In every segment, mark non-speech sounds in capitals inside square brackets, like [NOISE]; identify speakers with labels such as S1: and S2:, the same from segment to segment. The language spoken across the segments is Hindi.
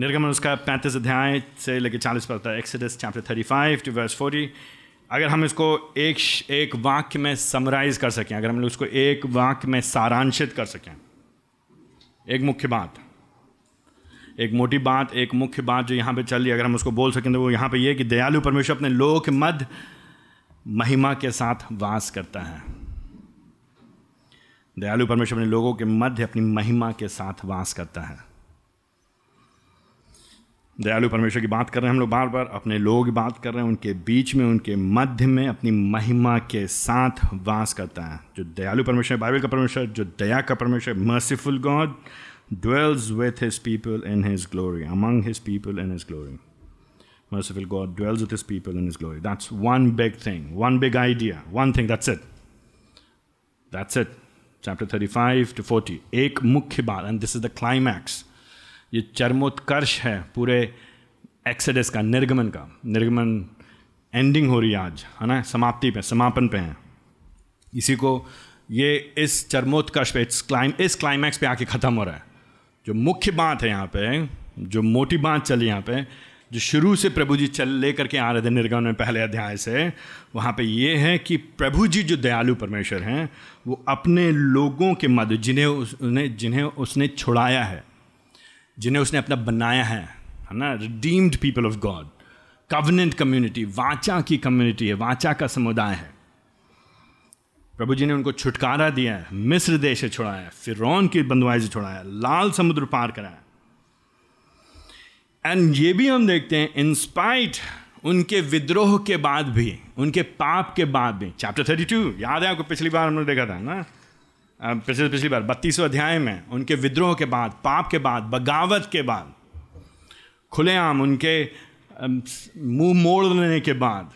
S1: निर्गमन उसका पैंतीस अध्याय से लेकर चालीस पर होता है Exodus chapter thirty five to verse forty अगर हम इसको एक एक वाक्य में समराइज कर सकें, अगर हम लोग उसको एक वाक्य में सारांशित कर सकें। एक मुख्य बात। एक मोटी बात, एक मुख्य बात जो यहाँ पे चल रही है, अगर हम उसको बोल सकें तो वो यहाँ पे ये कि दयालु परमेश्वर अपने लोग के मध्य महिमा के साथ वास करता है। दयालु परमेश्वर अपने लोगों के मध्य अपनी महिमा के साथ वास करता है। दयालु परमेश्वर की बात कर रहे हैं हम लोग बार बार अपने लोगों की बात कर रहे हैं उनके बीच में उनके मध्य में अपनी महिमा के साथ वास करता है जो दयालु परमेश्वर बाइबल का परमेश्वर जो दया का परमेश्वर merciful God dwells with his people in his glory, among his people in his glory. Merciful God dwells with his people in his glory. That's one big thing, one big idea, one thing, that's it. That's it. Chapter 35 to 40. एक मुख्य बात and this is the climax ये चरमोत्कर्ष है पूरे एक्सेडस का, निर्गमन का। निर्गमन एंडिंग हो रही है आज, है ना? समाप्ति पे, समापन पे है। इसी को ये इस चरमोत्कर्ष पे, इस क्लाइम इस क्लाइमैक्स पे आके ख़त्म हो रहा है। जो मुख्य बात है यहाँ पे, जो मोटी बात चली यहाँ पे, जो शुरू से प्रभु जी चल, लेकर के आ रहे थे निर्गमन में पहले अध्याय से, वहाँ पे ये है कि प्रभु जी जो दयालु परमेश्वर हैं, वो अपने लोगों के मध्य, जिन्हें उसने जिन्हें उसने छुड़ाया है जिन्हें उसने अपना बनाया है है ना? Redeemed people of God covenant community वाचा की कम्युनिटी है, वाचा का समुदाय है। प्रभु जी ने उनको छुटकारा दिया है, मिस्र देश से छुड़ाया फिर की बंदवाई से छुड़ाया लाल समुद्र पार कराया एंड ये भी हम देखते हैं इंस्पाइट उनके विद्रोह के बाद भी, उनके पाप के बाद भी। चैप्टर थर्टी टू याद है आपको पिछली बार हमने देखा था ना? पिछले पिछली बार, बत्तीसवें अध्याय में, उनके विद्रोह के बाद, पाप के बाद, बगावत के बाद, खुलेआम उनके मुँह मोड़ लेने के बाद,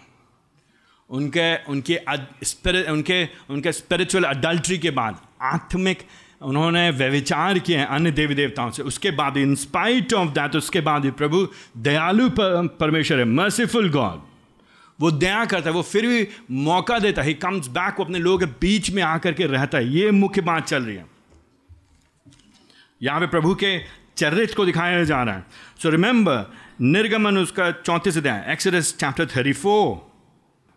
S1: उनके उनके स्पिरिट उनके उनके स्पिरिचुअल अडल्ट्री के बाद, आत्मिक, उन्होंने व्यविचार किए हैं अन्य देवी देवताओं से। उसके बाद इन स्पाइट ऑफ़ दैट उसके बाद भी प्रभु, दयालु परमेश्वर है मर्सीफुल गॉड वो दया करता है, वो फिर भी मौका देता है। कम्स बैक वो अपने लोगों के बीच में आकर के रहता है। ये मुख्य बात चल रही है। यहाँ पे प्रभु के चरित्र को दिखाया जा रहा है। सो रिमेंबर निर्गमन उसका चौंतीस अध्याय एक्सरस चैप्टर थर्टी फोर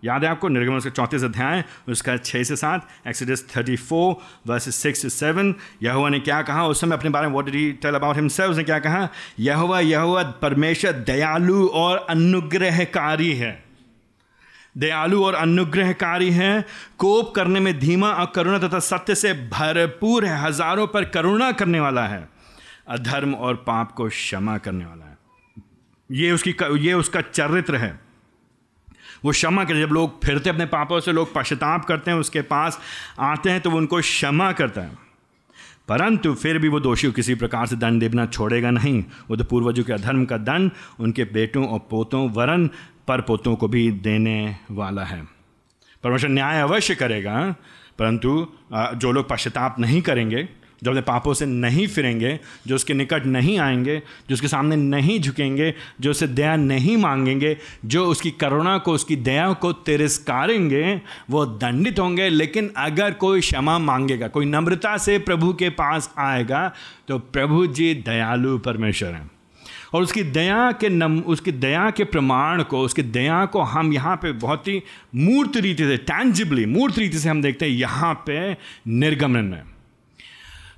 S1: याद है आपको? निर्गमन उसका चौंतीस अध्याय, उसका छः से सात Exodus thirty four verse six seven Yahweh ने क्या कहा? उस समय अपने बारे में what did tell about himself उसने क्या कहा? यहुआ यहुआ परमेश्वर दयालु और अनुग्रहकारी है। दयालु और अनुग्रहकारी है। कोप करने में धीमा और करुणा तथा सत्य से भरपूर है। हज़ारों पर करुणा करने वाला है। अधर्म और पाप को क्षमा करने वाला है। ये उसकी ये उसका चरित्र है। वो क्षमा करे जब लोग फिरते अपने पापों से, लोग पश्चाताप करते हैं, उसके पास आते हैं तो वो उनको क्षमा करता है। परंतु फिर भी वो दोषी किसी प्रकार से दंड देना छोड़ेगा नहीं। वो तो पूर्वजों के अधर्म का दंड, उनके बेटों और पोतों, वरन पर पोतों को भी देने वाला है। परमेश्वर न्याय अवश्य करेगा, परंतु जो लोग पश्चाताप नहीं करेंगे, जो अपने पापों से नहीं फिरेंगे, जो उसके निकट नहीं आएँगे, जो उसके सामने नहीं झुकेंगे, जो उसे दया नहीं मांगेंगे, जो उसकी करुणा को, उसकी दया को तिरस्कारेंगे, वो दंडित होंगे। लेकिन अगर कोई क्षमा मांगेगा, कोई नम्रता से प्रभु के पास आएगा तो प्रभु जी दयालु परमेश्वर हैं। और उसकी दया के नम, उसकी दया के प्रमाण को, उसकी दया को हम यहाँ पे बहुत ही मूर्त रीति से टैंजिबली मूर्त रीति से हम देखते हैं, यहाँ पे निर्गमन में।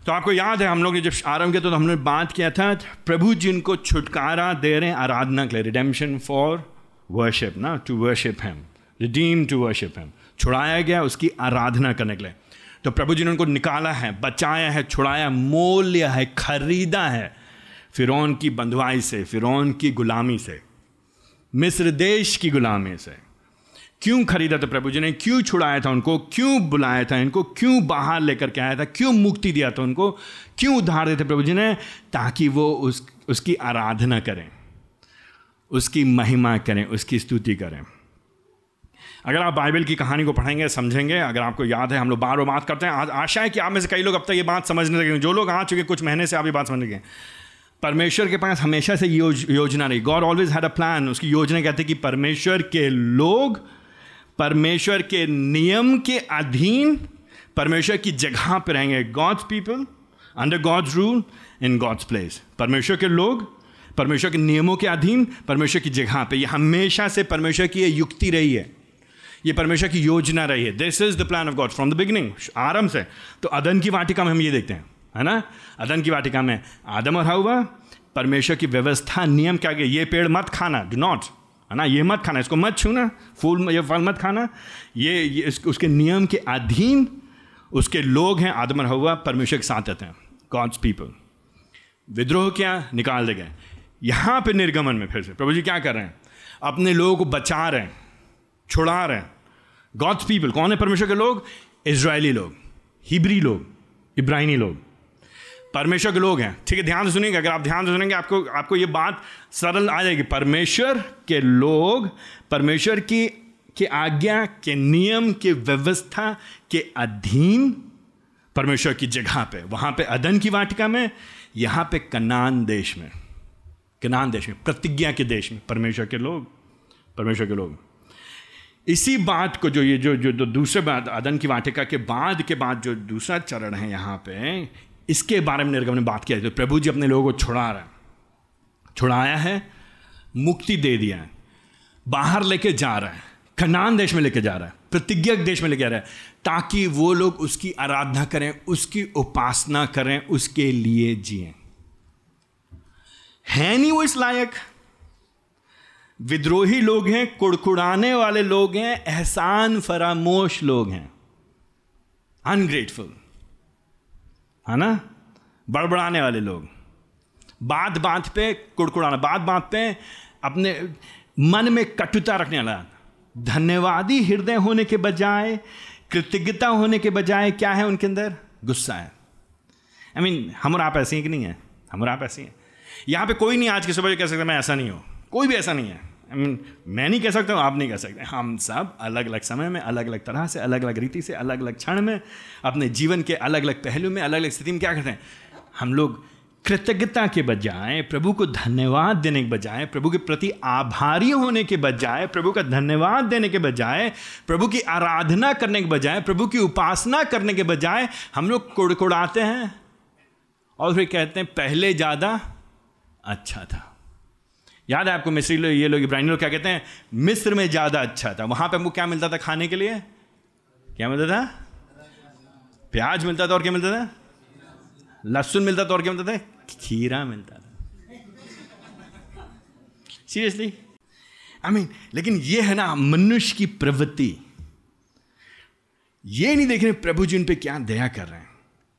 S1: तो आपको याद है, हम लोग ने जब आरंभ किया तो हमने बात किया था, प्रभु जिनको छुटकारा दे रहे हैं, आराधना के लिए रिडेम्पशन फॉर वर्शिप ना to worship him redeem to worship him छुड़ाया गया उसकी आराधना करने के लिए। तो प्रभु जी ने उनको निकाला है, बचाया है, छुड़ाया, मोल लिया है, खरीदा है फिरौन की बंधुआई से, फिरौन की गुलामी से, मिस्र देश की गुलामी से। क्यों खरीदा था प्रभु जी ने? क्यों छुड़ाया था उनको? क्यों बुलाया था इनको? क्यों बाहर लेकर के आया था? क्यों मुक्ति दिया था उनको? क्यों उद्धार देते प्रभु जी ने? ताकि वो उस, उसकी आराधना करें, उसकी महिमा करें, उसकी स्तुति करें। अगर आप बाइबल की कहानी को पढ़ेंगे, समझेंगे, अगर आपको याद है, हम लोग बार बार बात करते हैं। आज आशा है कि आप में से कई लोग अब तक ये बात समझने लगे जो लोग आ चुके कुछ महीने से आप ये बात समझ गए परमेश्वर के पास हमेशा से योज, योजना रही। God always had a plan उसकी योजना कहते कि परमेश्वर के लोग परमेश्वर के नियम के अधीन परमेश्वर की जगह पर रहेंगे। God's people under God's rule in God's place परमेश्वर के लोग परमेश्वर के नियमों के अधीन परमेश्वर की जगह पे। ये हमेशा से परमेश्वर की ये युक्ति रही है। ये परमेश्वर की योजना रही है। This is the plan of God from the beginning आरंभ से। तो अदन की वाटिका में हम ये देखते हैं। है ना? अदन की वाटिका में आदम और हवा परमेश्वर की व्यवस्था नियम क्या गया? ये पेड़ मत खाना डू नॉट है ना? ये मत खाना इसको मत छूना फूल ये फल मत खाना। ये, ये उसके नियम के अधीन उसके लोग हैं आदम और हवा परमेश्वर के साथ रहते हैं गॉड्स पीपल विद्रोह क्या? निकाल दे गए। यहाँ पे निर्गमन में फिर से प्रभु जी क्या कर रहे हैं? अपने लोगों को बचा रहे हैं छुड़ा रहे हैं। गॉड्स पीपल कौन है परमेश्वर के लोग? इसराइली लोग हिब्री लोग इब्राहिमी लोग। परमेश्वर के लोग हैं। ठीक है, ध्यान से सुनिएगा, अगर आप ध्यान से सुनेंगे, आपको आपको ये बात सरल आ जाएगी। परमेश्वर के लोग, परमेश्वर की, के आज्ञा, के नियम, के व्यवस्था के अधीन परमेश्वर की जगह पे, वहाँ पे अदन की वाटिका में, यहाँ पे कनान देश में, कनान देश में, प्रतिज्ञा के देश में, परमेश्वर के लोग, परमेश्वर के लोग। इसी बात को जो ये, जो जो दूसरे बात, अदन की वाटिका के बाद के बाद जो दूसरा चरण है यहाँ पे इसके बारे में निर्गम ने बात किया तो प्रभु जी अपने लोगों को छुड़ा रहे हैं। छुड़ाया है, मुक्ति दे दिया है। बाहर लेके जा रहा है खनान देश में लेके जा रहा है, प्रतिज्ञा देश में लेके जा रहा है, ताकि वो लोग उसकी आराधना करें, उसकी उपासना करें, उसके लिए जिए। है नहीं वो इस लायक? विद्रोही लोग हैं, कुड़कुड़ाने वाले लोग हैं, एहसान फरामोश लोग हैं। अनग्रेटफुल है ना? बड़बड़ाने वाले लोग। बात बात पे कुड़कुड़ाना बात बात पे अपने मन में कटुता रखने वाला। धन्यवादी हृदय होने के बजाय कृतज्ञता होने के बजाय क्या है उनके अंदर? गुस्सा है। आई I मीन mean, हम और आप ऐसे हैं कि नहीं है? हम और आप ऐसे हैं। यहाँ पे कोई नहीं आज की सुबह कह सकता मैं ऐसा नहीं हूँ। कोई भी ऐसा नहीं है। आई मीन मैं नहीं कह सकता हूँ, आप नहीं कह सकते। हम सब अलग अलग समय में अलग अलग तरह से अलग अलग रीति से अलग अलग क्षण में, अपने जीवन के अलग अलग पहलू में अलग अलग स्थिति में क्या करते हैं? हम लोग कृतज्ञता के बजाय, प्रभु को धन्यवाद देने के बजाय, प्रभु के प्रति आभारी होने के बजाय, प्रभु का धन्यवाद देने के बजाय, प्रभु की आराधना करने के बजाय, प्रभु की उपासना करने के बजाय हम लोग कुड़कुड़ाते हैं। और फिर कहते हैं, पहले ज़्यादा अच्छा था। याद है आपको मिस्री लोग ये लोग इब्राहिमी लोग क्या कहते हैं? मिस्र में ज़्यादा अच्छा था। वहाँ पर हमको क्या मिलता था खाने के लिए? क्या मिलता था? प्याज मिलता था और क्या मिलता था? लहसुन मिलता था और क्या मिलता था? खीरा मिलता था। सीरियसली आई मीन लेकिन ये है ना, मनुष्य की प्रवृत्ति। ये नहीं देख रहे प्रभु जी उन पर क्या दया कर रहे हैं।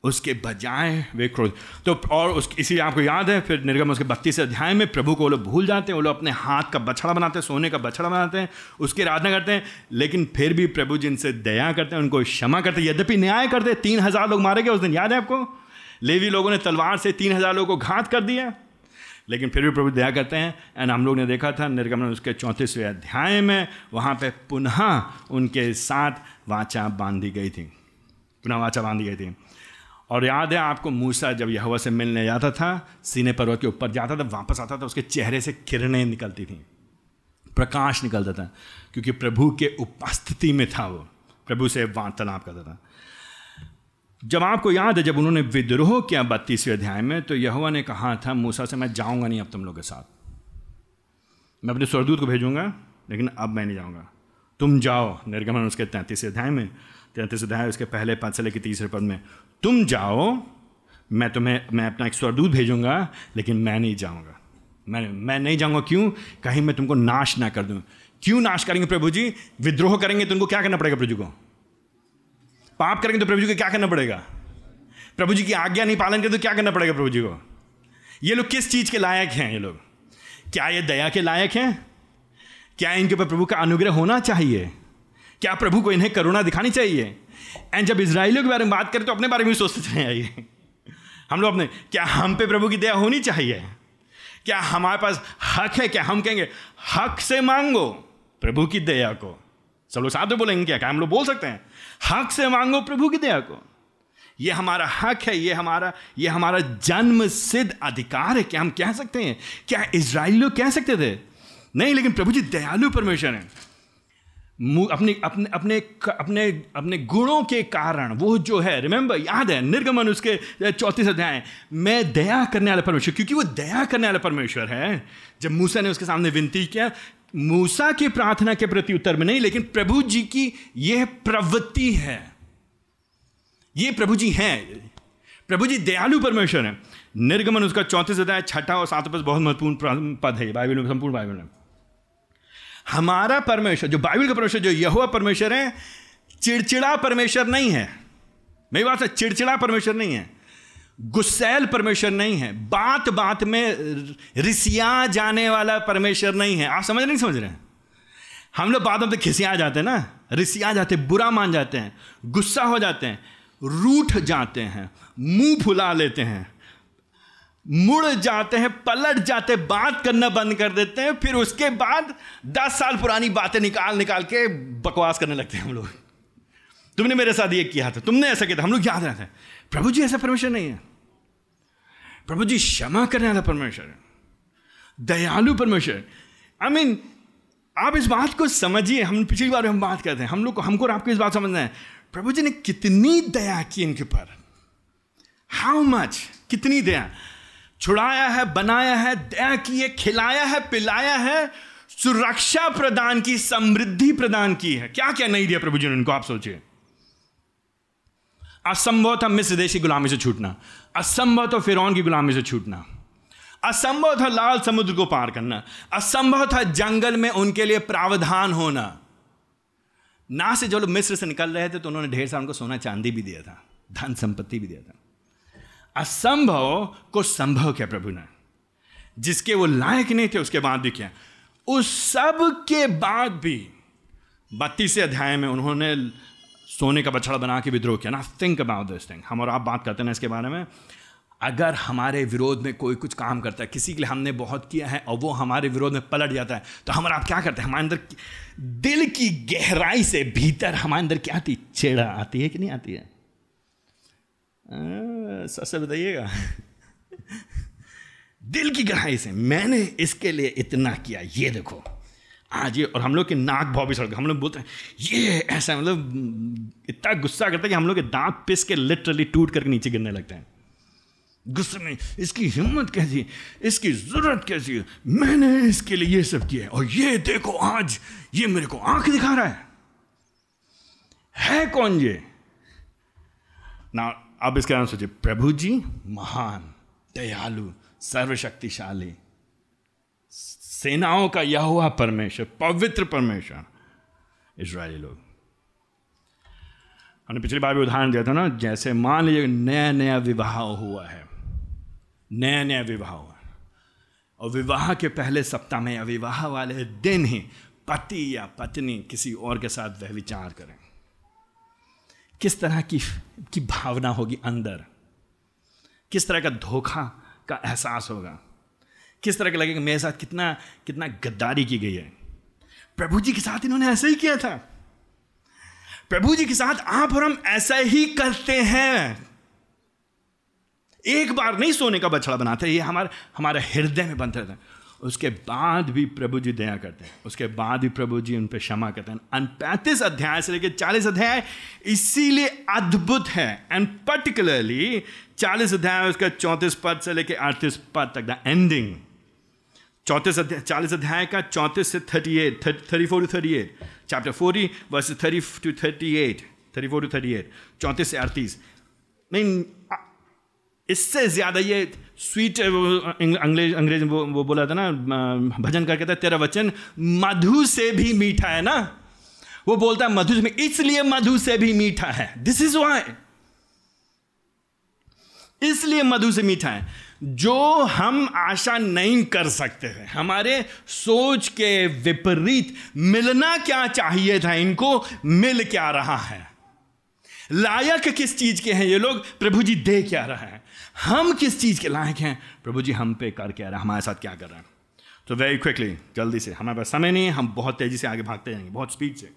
S1: उसके बजाय वे क्रोध। तो और उस, इसीलिए आपको याद है, फिर निर्गम उसके बत्तीस अध्याय में प्रभु को वो लोग भूल जाते हैं, वो लोग अपने हाथ का बछड़ा बनाते हैं, सोने का बछड़ा बनाते हैं, उसकी आराधना करते हैं, लेकिन फिर भी प्रभु जिनसे दया करते हैं, उनको क्षमा करते हैं। यद्यपि न्याय करते हैं तीन हज़ार लोग मारे गए उस दिन, याद है आपको? लेवी लोगों ने तलवार से तीन हज़ार लोगों को घात कर दिया। लेकिन फिर भी प्रभु दया करते हैं, एंड हम लोग ने देखा था निर्गमन उसके चौंतीसवें अध्याय में, वहाँ पे पुनः उनके साथ वाचा बांधी गई थी। पुनः वाचा बांधी गई थी। और याद है आपको मूसा जब यह से मिलने जाता था, सीने पर्वत के ऊपर जाता था, वापस आता था, उसके चेहरे से किरणें निकलती थी, प्रकाश निकलता था, क्योंकि प्रभु के उपस्थिति में था वो। प्रभु से वार्तालाप करता था। जब आपको याद है, जब उन्होंने विद्रोह किया बत्तीसवें अध्याय में तो यहुआ ने कहा था, मूसा से मैं जाऊँगा नहीं अब तुम लोग के साथ। मैं अपने स्वरदूत को भेजूँगा, लेकिन अब मैं नहीं जाऊँगा। तुम जाओ, निर्गमन उसके तैंतीस अध्याय में। तैंतीस अध्याय उसके पहले पद से लेकर तीसरे पद में। तुम जाओ, मैं तुम्हें, मैं अपना एक स्वरदूत भेजूँगा, लेकिन मैं नहीं जाऊँगा। मैं मैं नहीं जाऊँगा, क्यों? कहीं मैं तुमको नाश ना कर दूँ। क्यों नाश करेंगे प्रभु जी? विद्रोह करेंगे तो उनको क्या करना पड़ेगा प्रभु को? पाप करेंगे तो प्रभु जी को क्या करना पड़ेगा? प्रभु जी की आज्ञा नहीं पालन करें तो क्या करना पड़ेगा प्रभु जी को? ये लोग किस चीज़ के लायक हैं ये लोग? क्या ये दया के लायक हैं? क्या इनके ऊपर प्रभु का अनुग्रह होना चाहिए? क्या प्रभु को इन्हें करुणा दिखानी चाहिए? एंड जब इसराइलियों के बारे में बात करें तो अपने बारे में सोचते चले आइए। हम लोग अपने, क्या हम पे प्रभु की दया होनी चाहिए? क्या हमारे पास हक है? क्या हम कहेंगे, हक से मांगो प्रभु की दया को। सब लोग साथ में बोलेंगे, क्या क्या हम लोग बोल सकते हैं? हक से मांगो प्रभु की दया को। ये हमारा हक है, ये हमारा ये हमारा जन्म सिद्ध अधिकार है। क्या हम कह सकते हैं? क्या इसराइल लोग कह सकते थे? नहीं, लेकिन प्रभु जी, दयालु परमेश्वर हैं। अपने अपने अपने अपने अपने गुणों के कारण, वो जो है रिमेंबर याद है, निर्गमन उसके चौतीस अध्याय मैं दया करने वाला परमेश्वर, क्योंकि वो दया करने वाला परमेश्वर है। जब मूसा ने उसके सामने विनती किया, मूसा की प्रार्थना के प्रति उत्तर में नहीं, लेकिन प्रभु जी की यह प्रवृत्ति है। ये प्रभु जी हैं। प्रभु जी दयालु परमेश्वर है। निर्गमन उसका चौंतीस अध्याय, छठा और सात पद बहुत महत्वपूर्ण पद है बाइबल में, संपूर्ण बाइबल में। हमारा परमेश्वर, जो बाइबल का परमेश्वर, जो यहुआ परमेश्वर है, चिड़चिड़ा परमेश्वर नहीं है। मेरी बात है चिड़चिड़ा परमेश्वर नहीं है। गुस्सैल परमेश्वर नहीं है। बात बात में रिसिया जाने वाला परमेश्वर नहीं है। आप समझ नहीं समझ रहे हैं? हम लोग बातों पे खिसिया जाते हैं ना। रिसिया जाते हैं, बुरा मान जाते हैं, गुस्सा हो जाते हैं, रूठ जाते हैं, मुँह फुला लेते हैं। मुड़ जाते हैं, पलट जाते बात करना बंद कर देते हैं, फिर उसके बाद दस साल पुरानी बातें निकाल निकाल के बकवास करने लगते हैं हम लोग। तुमने मेरे साथ ये किया था, तुमने ऐसा किया था, हम लोग याद रहते हैं। प्रभु जी, ऐसा परमेश्वर नहीं है। प्रभु जी, क्षमा करने वाला परमेश्वर है। दयालु परमेश्वर आई मीन आप इस बात को समझिए, हम पिछली बार हम बात करते हैं, हम लोग हमको और आपको इस बात समझना है। प्रभु जी ने कितनी दया की इनके ऊपर। हाउ मच कितनी दया? छुड़ाया है, बनाया है, दया की है, खिलाया है, पिलाया है, सुरक्षा प्रदान की, समृद्धि प्रदान की है। क्या क्या नहीं दिया प्रभु जी ने उनको, आप सोचिए। असंभव था मिस्र देश गुलामी से छूटना। असंभव था फिर की गुलामी से छूटना। असंभव था लाल समुद्र को पार करना। असंभव था जंगल में उनके लिए प्रावधान होना। ना से जो लोग मिस्र से निकल रहे थे तो उन्होंने ढेर सारा उनको सोना चांदी भी दिया था, धन संपत्ति भी दिया था। असंभव को संभव किया प्रभु ने? जिसके वो लायक नहीं थे, उसके बाद भी किया? उस सब के बाद भी, बत्तीस अध्याय में उन्होंने सोने का बछड़ा बना के विद्रोह किया। ना थिंक अबाउट दिस थिंग हम और आप बात करते हैं इसके बारे में। अगर हमारे विरोध में कोई कुछ काम करता है, किसी के लिए हमने बहुत किया है और वो हमारे विरोध में पलट जाता है तो हम और आप क्या करते हैं? हमारे अंदर दिल की गहराई से भीतर हमारे अंदर क्या आती चेड़ा आती है कि नहीं आती है? सच बताइएगा। [LAUGHS] दिल की गहराई से, मैंने इसके लिए इतना किया, ये देखो। आज ये, और हम लोग के नाक भाव भी सड़क, हम लोग बोलते हैं, ये ऐसा मतलब इतना गुस्सा करता है कि हम लोग के दांत पिस के लिटरली टूट करके नीचे गिरने लगते हैं। गुस्से में, इसकी हिम्मत कैसी, इसकी ज़रूरत कैसी है मैंने इसके लिए ये सब किया और ये देखो आज, ये मेरे को आँख दिखा रहा है। है कौन ये? ना अब इसके नाम सोचिए प्रभु जी महान, दयालु, सर्वशक्तिशाली। सेनाओं का यह हुआ परमेश्वर, पवित्र परमेश्वर। इसराइली लोग। हमने पिछली बार भी उदाहरण दिया था ना, जैसे मान लीजिए नया नया विवाह हुआ है। नया नया विवाह हुआ और विवाह के पहले सप्ताह में या विवाह वाले दिन ही पति या पत्नी किसी और के साथ वह विचार करें। किस तरह की की भावना होगी अंदर? किस तरह का धोखा का एहसास होगा? किस तरह का लगेगा, मेरे साथ कितना कितना गद्दारी की गई है? प्रभु जी के साथ इन्होंने ऐसा ही किया था। प्रभु जी के साथ आप और हम ऐसा ही करते हैं। एक बार नहीं सोने का बछड़ा बनाते, ये हमारे हमारे हृदय में बनते रहते हैं। उसके बाद भी प्रभु जी दया करते हैं। उसके बाद भी प्रभु जी उन पर क्षमा करते हैं। पैंतीस अध्याय से लेकर चालीस अध्याय इसीलिए अद्भुत है। एंड पर्टिकुलरली चालीस अध्याय उसका चौंतीस पद से लेकर अड़तीस पद तक द एंडिंग चौंतीस अध्याय, चालीस अध्याय का चौंतीस से thirty eight thirty four to thirty eight chapter forty verse thirty two thirty eight thirty four to thirty eight चौंतीस से अड़तीस। नहीं इससे ज़्यादा ये स्वीट अंग्रेज़ अंग्रेज़ वो, वो बोला था ना भजन करके था तेरा वचन मधु से भी मीठा है ना? वो बोलता है मधु से इसलिए मधु से भी मीठा है। दिस इज़ वाई इसलिए मधु से मीठा है। जो हम आशा नहीं कर सकते हैं हमारे सोच के विपरीत मिलना क्या चाहिए था इनको मिल क्या रहा है? लायक किस चीज़ के हैं ये लोग? प्रभु जी दे क्या रहा है? हम किस चीज़ के लायक हैं? प्रभु जी, हम पे कर क्या रहे हैं? हमारे साथ क्या कर रहे हैं? तो वेरी क्विकली जल्दी से, हमारे पास समय नहीं है, हम बहुत तेज़ी से आगे भागते जाएँगे, बहुत स्पीड से।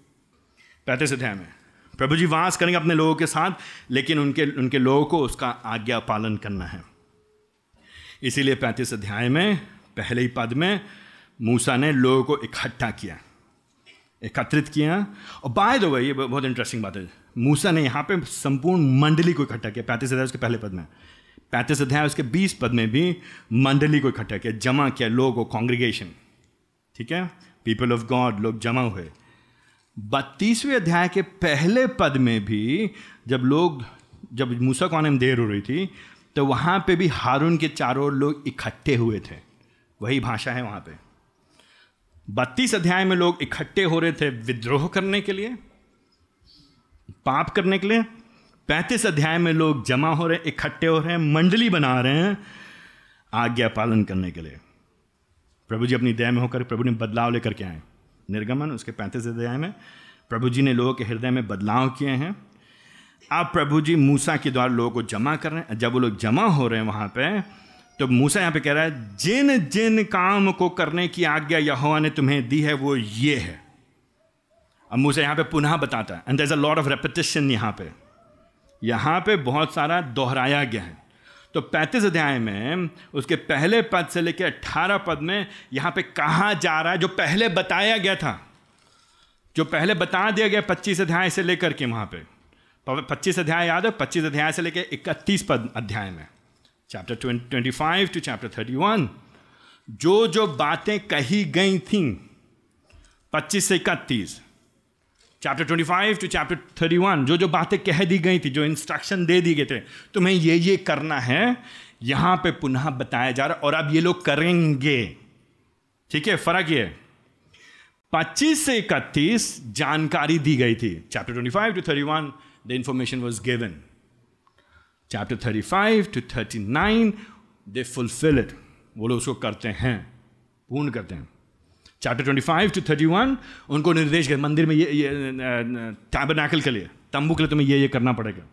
S1: पैंतीस अध्याय में, प्रभु जी वास करेंगे अपने लोगों के साथ, लेकिन उनके उनके लोगों को उसका आज्ञा पालन करना है। इसीलिए पैंतीस अध्याय में, पहले ही पद में, मूसा ने लोगों को इकट्ठा किया, एकत्रित किया। और बाय द वे ये बहुत इंटरेस्टिंग बात है, मूसा ने यहाँ पे संपूर्ण मंडली को इकट्ठा किया, पैंतीस अध्याय उसके पहले पद में। पैंतीस अध्याय, उसके बीस पद में भी मंडली को इकट्ठा किया, जमा किया लोग कॉन्ग्रीगेशन ठीक है? पीपल ऑफ़ गॉड लोग जमा हुए। बत्तीसवें अध्याय के पहले पद में भी जब लोग, जब मूसा को आने में देर हो रही थी तो वहाँ पे भी हारून के चारों लोग इकट्ठे हुए थे। वही भाषा है वहाँ पे। बत्तीस अध्याय में लोग इकट्ठे हो रहे थे विद्रोह करने के लिए, पाप करने के लिए पैंतीस अध्याय में लोग जमा हो रहे हैं, इकट्ठे हो रहे हैं, मंडली बना रहे हैं आज्ञा पालन करने के लिए। प्रभु जी अपनी दया में होकर प्रभु ने बदलाव लेकर के आए। निर्गमन, उसके पैंतीस अध्याय में, प्रभु जी ने लोगों के हृदय में बदलाव किए हैं। अब प्रभु जी मूसा के द्वारा लोगों को जमा कर रहे हैं। जब वो लोग जमा हो रहे हैं वहाँ पे तो मूसा यहाँ पे कह रहा है जिन जिन काम को करने की आज्ञा यहोवा ने तुम्हें दी है, वो ये है। अब मूसा यहाँ पे पुनः बताता है and there a Lord of repetition यहाँ पे। यहाँ पे बहुत सारा दोहराया गया है। तो पैंतीस अध्याय में उसके पहले पद से लेकर अट्ठारह पद में यहाँ पे कहा जा रहा है, जो पहले बताया गया था। जो पहले बता दिया गया पच्चीस अध्याय से लेकर के वहाँ पे। पच्चीस अध्याय याद है? पच्चीस अध्याय से लेकर इकतीस पद अध्याय में। Chapter twenty five to chapter thirty one जो जो बातें कही गई थी, पच्चीस से इकतीस। Chapter twenty five to chapter thirty one जो जो बातें कह दी गई थी, जो इंस्ट्रक्शन दे दिए गए थे, तुम्हें ये ये करना है, यहाँ पे पुनः बताया जा रहा और अब ये लोग करेंगे। ठीक है, फ़र्क ये पच्चीस से इकतीस जानकारी दी गई थी। Chapter twenty five to thirty one the information was given chapter thirty five to thirty nine they fulfil it वो लोग उसको करते हैं, पूर्ण करते हैं। Chapter twenty five to thirty one उनको निर्देश कर मंदिर में ये ये टैबरनैकल के लिए, तंबू के लिए तुम्हें ये ये करना पड़ेगा।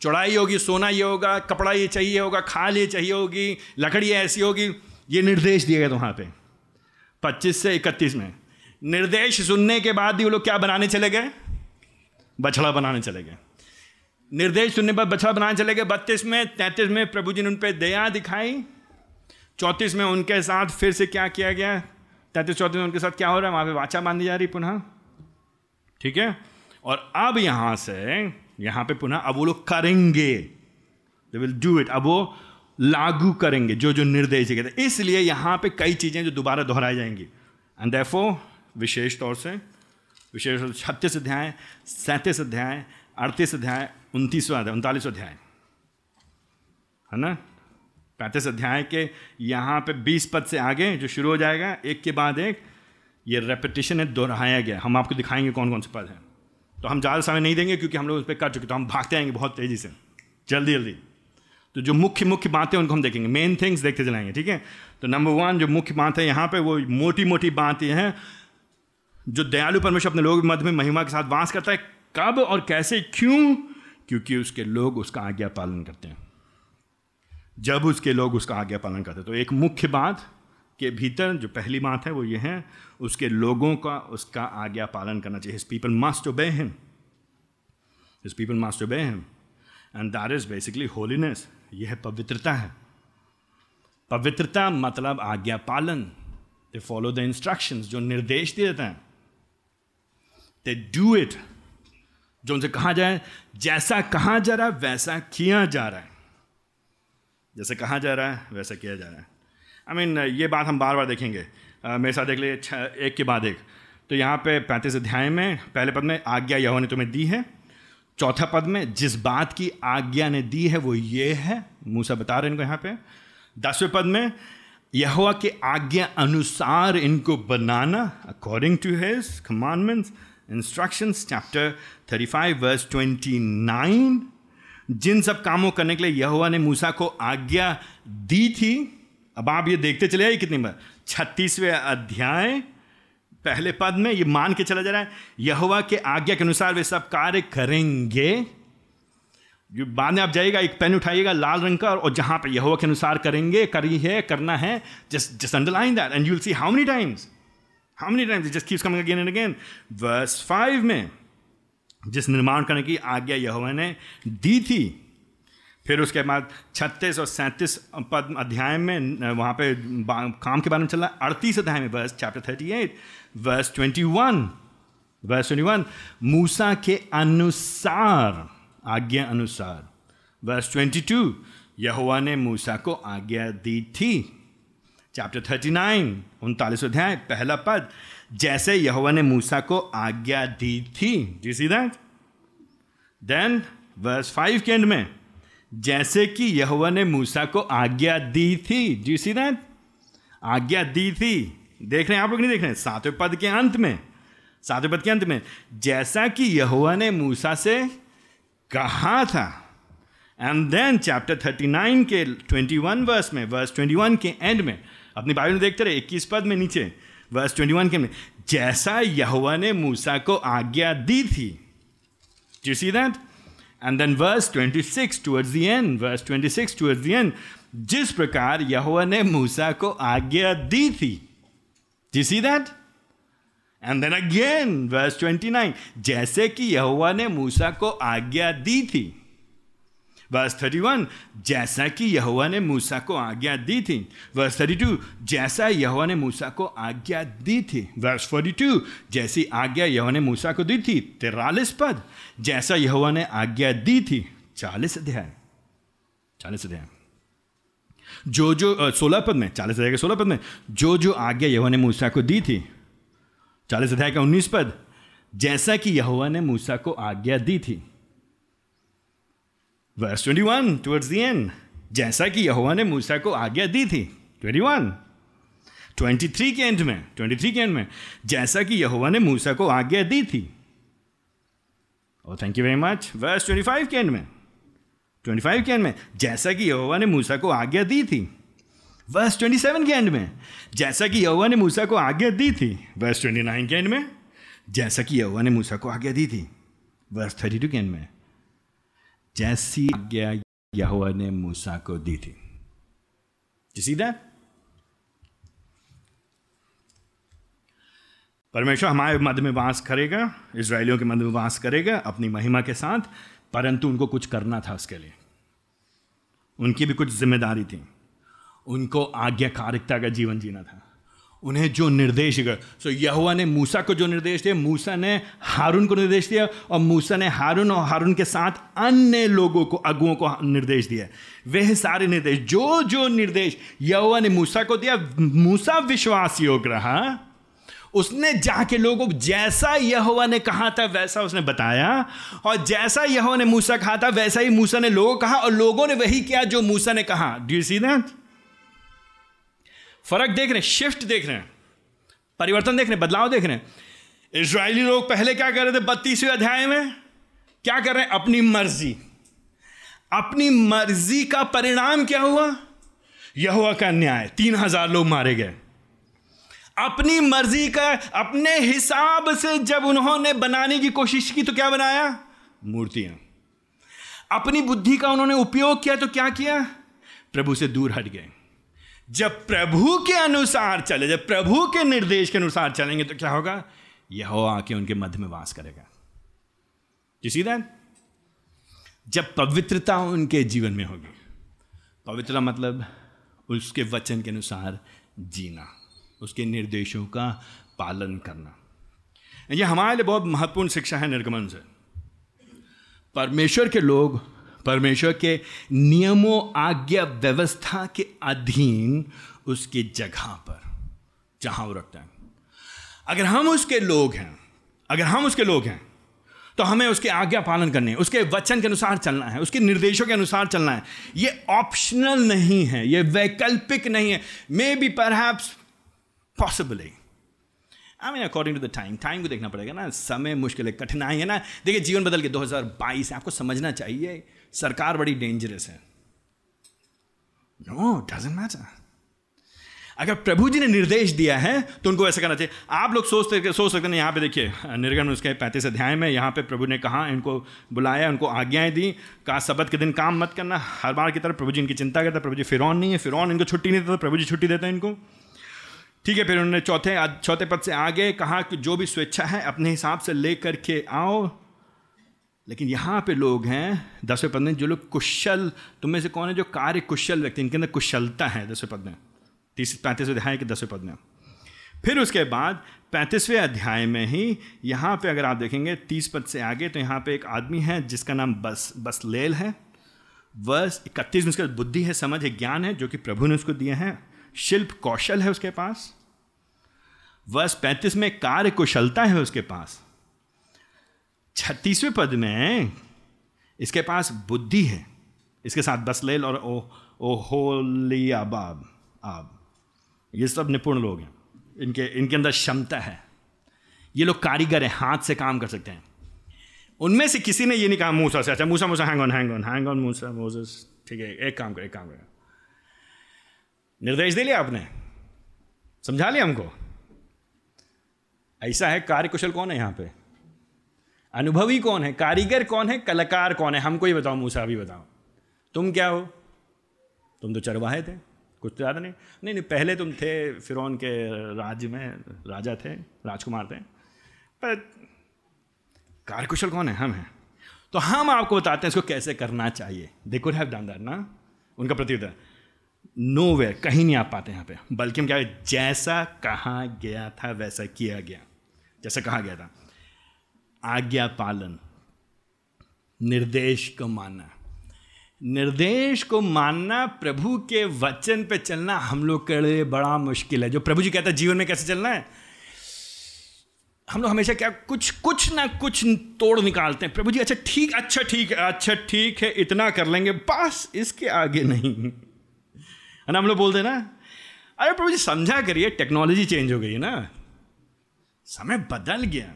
S1: चौड़ाई होगी, सोना ये होगा, कपड़ा ये चाहिए होगा, खाल ये चाहिए होगी, लकड़ी ऐसी होगी, ये निर्देश दिए गए वहाँ पे। पच्चीस से इकतीस में। निर्देश सुनने के बाद ही वो लोग क्या बनाने चले गए? बछड़ा बनाने चले गए। निर्देश सुनने पर बछड़ा बनाने चले गए। बत्तीस में, तैंतीस में प्रभु जी ने उन पर दया दिखाई। चौंतीस में उनके साथ फिर से क्या किया गया? तैंतीस चौंतीस उनके साथ क्या हो रहा है? वहाँ पे वाचा बांधी जा रही पुनः। ठीक है? और अब यहाँ से, यहाँ पे पुनः अब वो लोग करेंगे। दे विल डू इट अब वो लागू करेंगे, जो जो निर्देश दिए थे। इसलिए यहाँ पे कई चीज़ें जो दोबारा दोहराई जाएँगी। एंड देफो विशेष तौर से, विशेष तौर से छत्तीस अध्याय, सैंतीस अध्याय, अड़तीस अध्याय, उनतीसवा अध्याय, उनतालीसवा अध्याय। है ना? पैंतीस अध्याय के यहाँ पे बीस पद से आगे जो शुरू हो जाएगा, एक के बाद एक, ये रेपिटेशन है, दोहराया गया। हम आपको दिखाएँगे कौन कौन से पद हैं। तो हम ज़्यादा समय नहीं देंगे क्योंकि हम लोग उस पर कर चुके तो हम भागते आएँगे बहुत तेज़ी से। जल्दी जल्दी। तो जो मुख्य मुख्य बातें उनको हम देखेंगे। मेन थिंग्स देखते चलाएँगे, ठीक है? तो नंबर वन जो मुख्य बात है यहाँ पे, वो मोटी मोटी बात ये है, जो दयालु परमेश्वर अपने लोग मध्य में महिमा के साथ वास करता है, कब और कैसे, क्यों? क्योंकि उसके लोग उसका आज्ञा पालन करते हैं। जब उसके लोग उसका आज्ञा पालन करते तो एक मुख्य बात के भीतर जो पहली बात है वो ये है, उसके लोगों का उसका आज्ञा पालन करना चाहिए। People must obey him his people must obey him and that is basically holiness यह पवित्रता है। पवित्रता मतलब आज्ञा पालन। दे फॉलो द इंस्ट्रक्शंस जो निर्देश दिए जाते हैं। दे डू इट जो उनसे कहा जाए, जैसा कहा जा रहा है, वैसा किया जा रहा है। जैसे कहा जा रहा है, वैसे किया जा रहा है। आई मीन ये बात हम बार बार देखेंगे। मेरे साथ देख लिए एक के बाद एक। तो यहाँ पे पैंतीस अध्याय में, पहले पद में आज्ञा यहोवा ने तुम्हें दी है। चौथा पद में, जिस बात की आज्ञा ने दी है, वो ये है। मूसा बता रहे इनको यहाँ पे। दसवें पद में, यहोवा के आज्ञा अनुसार इनको बनाना according to his commandments instructions chapter 35 verse 29 जिन सब कामों करने के लिए यहोवा ने मूसा को आज्ञा दी थी, अब आप ये देखते चले आइए कितनी बार छत्तीसवें अध्याय, पहले पद में ये मान के चला जा रहा है, यहोवा के आज्ञा के अनुसार वे सब कार्य करेंगे जो बाद में आप जाइएगा, एक पेन उठाइएगा लाल रंग का, और जहाँ पे यहोवा के अनुसार करेंगे, करी है, करना है, just just underline that and you will see how many times many times? It just keeps coming again and again. Verse 5 में जिस निर्माण करने की आज्ञा यहोवा ने दी थी। फिर उसके बाद छत्तीस और सैंतीस पद अध्याय में, वहाँ पे काम के बारे में चल रहा है। अड़तीस अध्याय में verse chapter thirty eight verse twenty one verse twenty one Musa के अनुसार, आज्ञा अनुसार। वर्स ट्वेंटी टू यहुआ ने मूसा को आज्ञा दी थी। चैप्टर थर्टी नाइन उनतालीस अध्याय, पहला पद, जैसे यहुआ ने मूसा को आज्ञा दी थी। Gee see that then verse five के एंड में, जैसे कि यहुआ ने मूसा को आज्ञा दी थी। जी सी दैट आज्ञा दी थी। देख रहे हैं, आप लोग नहीं देख रहे हैं? सातवें पद के अंत में, सातवें पद के अंत में, जैसा कि यहुआ ने मूसा से कहा था। And then chapter thirty nine के ट्वेंटी वन वर्स में वर्स ट्वेंटी वन के एंड में अपनी बाइबल में देखते रहे, इक्कीस पद में नीचे वर्स ट्वेंटी वन के में, जैसा यहुआ ने मूसा को आज्ञा दी थी। You see that and then verse twenty six towards the end verse twenty six towards the end जिस प्रकार यहुआ ने मूसा को आज्ञा दी थी। You see that and then again verse twenty nine जैसे कि यहुआ ने मूसा को आज्ञा दी थी। वर्स 31 जैसा कि यहुआ ने मूसा को आज्ञा दी थी। वर्स 32 जैसा यहुआ ने मूसा को आज्ञा दी थी। वर्स 42 जैसी आज्ञा यहुआ ने मूसा को दी थी, तिरालीस पद, जैसा यहुआ ने आज्ञा दी थी। चालीस अध्याय चालीस अध्याय। जो जो सोलह पद में, चालीस अध्याय के सोलह पद में, जो जो आज्ञा यहुआ ने मूसा को दी थी। चालीस अध्याय का उन्नीस पद, जैसा कि यहुआ ने मूसा को आज्ञा दी थी। वर्स 21 टुवर्ड्स द एंड जैसा कि यहोवा ने मूसा को आज्ञा दी थी। 21 23 के एंड में 23 के एंड में, जैसा कि यहोवा ने मूसा को आज्ञा दी थी। और thank you very much verse 25 के एंड में 25 के एंड में, जैसा कि यहोवा ने मूसा को आज्ञा दी थी। वर्स 27 के एंड में, जैसा कि यहोवा ने मूसा को आज्ञा दी थी। वर्स 29 के एंड में, जैसा कि यहोवा ने मूसा को आज्ञा दी थी। वर्स 32 के एंड में जैसी आज्ञा यहोवा ने मूसा को दी थी। सीधा परमेश्वर हमारे मध्य में वास करेगा इसराइलियों के मध्य में वास करेगा, अपनी महिमा के साथ, परंतु उनको कुछ करना था उसके लिए। उनकी भी कुछ ज़िम्मेदारी थी। उनको आज्ञाकारिकता का जीवन जीना था। उन्हें जो निर्देश सो यहुआ ने मूसा को जो निर्देश दिया मूसा ने हारून को निर्देश दिया और मूसा ने हारून और हारून के साथ अन्य लोगों को, अगुओं को निर्देश दिया वह सारे निर्देश जो जो निर्देश यहुआ ने मूसा को दिया, मूसा विश्वास योग रहा उसने जाके लोगों को, जैसा यहुआ ने कहा था, वैसा उसने बताया। और जैसा यहुआ ने मूसा कहा था, वैसा ही मूसा ने लोगों को कहा और लोगों ने वही किया जो मूसा ने कहा। डू यू सी दैट फ़र्क देख रहे हैं शिफ्ट देख रहे हैं, परिवर्तन देख रहे हैं, बदलाव देख रहे हैं। इसराइली लोग पहले क्या कर रहे थे, बत्तीसवें अध्याय में? क्या कर रहे हैं? अपनी मर्ज़ी। अपनी मर्ज़ी का परिणाम क्या हुआ? यह हुआ का न्याय। तीन हज़ार लोग मारे गए। अपनी मर्ज़ी का, अपने हिसाब से जब उन्होंने बनाने की कोशिश की तो क्या बनाया? मूर्तियाँ। अपनी बुद्धि का उन्होंने उपयोग किया तो क्या किया? प्रभु से दूर हट गए। जब प्रभु के अनुसार चले, जब प्रभु के निर्देश के अनुसार चलेंगे तो क्या होगा? यह हो आके उनके मध्य में वास करेगा। किसी दिन जब पवित्रता उनके जीवन में होगी, पवित्रता मतलब उसके वचन के अनुसार जीना, उसके निर्देशों का पालन करना। यह हमारे लिए बहुत महत्वपूर्ण शिक्षा है, निर्गमन से। परमेश्वर के लोग परमेश्वर के नियमों, आज्ञा, व्यवस्था के अधीन उसकी जगह पर, जहाँ वो रखता है। अगर हम उसके लोग हैं, अगर हम उसके लोग हैं तो हमें उसके आज्ञा पालन करने है, उसके वचन के अनुसार चलना है, उसके निर्देशों के अनुसार चलना है। ये ऑप्शनल नहीं है, ये वैकल्पिक नहीं है। मे बी पर possibly I mean according to the time time को देखना पड़ेगा ना, समय मुश्किल है, कठिनाई है ना। देखिए, जीवन बदल के 2022 आपको समझना चाहिए, सरकार बड़ी डेंजरस है। नो डजेंट मैटर अगर प्रभु जी ने निर्देश दिया है तो उनको ऐसा करना चाहिए। आप लोग सोचते सोच सकते हैं यहाँ पे देखिए निर्गम उसके पैंतीस अध्याय में, यहाँ पे प्रभु ने कहा, इनको बुलाया, उनको आज्ञाएँ दी, कहा सबत के दिन काम मत करना, हर बार की तरह प्रभु जी इनकी चिंता करता प्रभु जी फिर नहीं है फिर इनको छुट्टी नहीं देता, प्रभु जी छुट्टी देते हैं इनको। ठीक है, फिर उन्होंने चौथे चौथे पद से आगे कहा कि जो भी स्वेच्छा है, अपने हिसाब से ले करके आओ। लेकिन यहाँ पे लोग हैं, दसवें पद में जो लोग कुशल तुम में से कौन है जो कार्य कुशल व्यक्ति? इनके अंदर कुशलता है दसवें पद में। तीस, पैंतीसवें अध्याय के दसवें पद में। फिर उसके बाद पैंतीसवें अध्याय में ही यहाँ पे अगर आप देखेंगे, तीस पद से आगे तो यहाँ पे एक आदमी है जिसका नाम बस बस लेल है। वर्ष इकतीस में उसका बुद्धि है, समझ है, ज्ञान है, जो कि प्रभु ने उसको दिए हैं। शिल्प कौशल है उसके पास। वर्ष पैंतीस में कार्य कुशलता है उसके पास। छत्तीसवें पद में इसके पास बुद्धि है। इसके साथ बसलेल और ओ ओ होली आबाब आब ये सब निपुण लोग हैं। इनके इनके अंदर क्षमता है। ये लोग कारीगर हैं, हाथ से काम कर सकते हैं। उनमें से किसी ने ये नहीं कहा, मूसा से अच्छा Musa Musa hang on hang on hang on Musa Moses ठीक है, एक काम कर, एक काम कर। निर्देश दे लिया आपने। समझा लिया हमको? ऐसा है कार्य कुशल कौन है यहाँ पे? अनुभवी कौन है? कारीगर कौन है? कलाकार कौन है? हमको ही बताओ, मूसा भी बताओ। तुम क्या हो? तुम तो चरवाहे थे, कुछ तो ज़्यादा नहीं। नहीं नहीं, पहले तुम थे फिर के राज्य में, राजा थे, राजकुमार थे। पर कार्यकुशल कौन है? हम हैं। तो हम आपको बताते हैं इसको कैसे करना चाहिए। They could have done that ना? उनका प्रत्युत्तर नो वे कहीं नहीं आ पाते यहाँ पे। बल्कि हम क्या जैसा कहा गया था, वैसा किया गया। जैसा कहा गया था। आज्ञा पालन निर्देश को मानना। निर्देश को मानना, प्रभु के वचन पे चलना हम लोग के लिए बड़ा मुश्किल है। जो प्रभु जी कहता है, जीवन में कैसे चलना है? हम लोग हमेशा क्या, कुछ कुछ ना कुछ तोड़ निकालते हैं। प्रभु जी अच्छा ठीक अच्छा ठीक अच्छा ठीक है, इतना कर लेंगे, बस इसके आगे नहीं। है ना हम लोग बोलते ना, अरे प्रभु जी समझा करिए टेक्नोलॉजी चेंज हो गई है ना। समय बदल गया।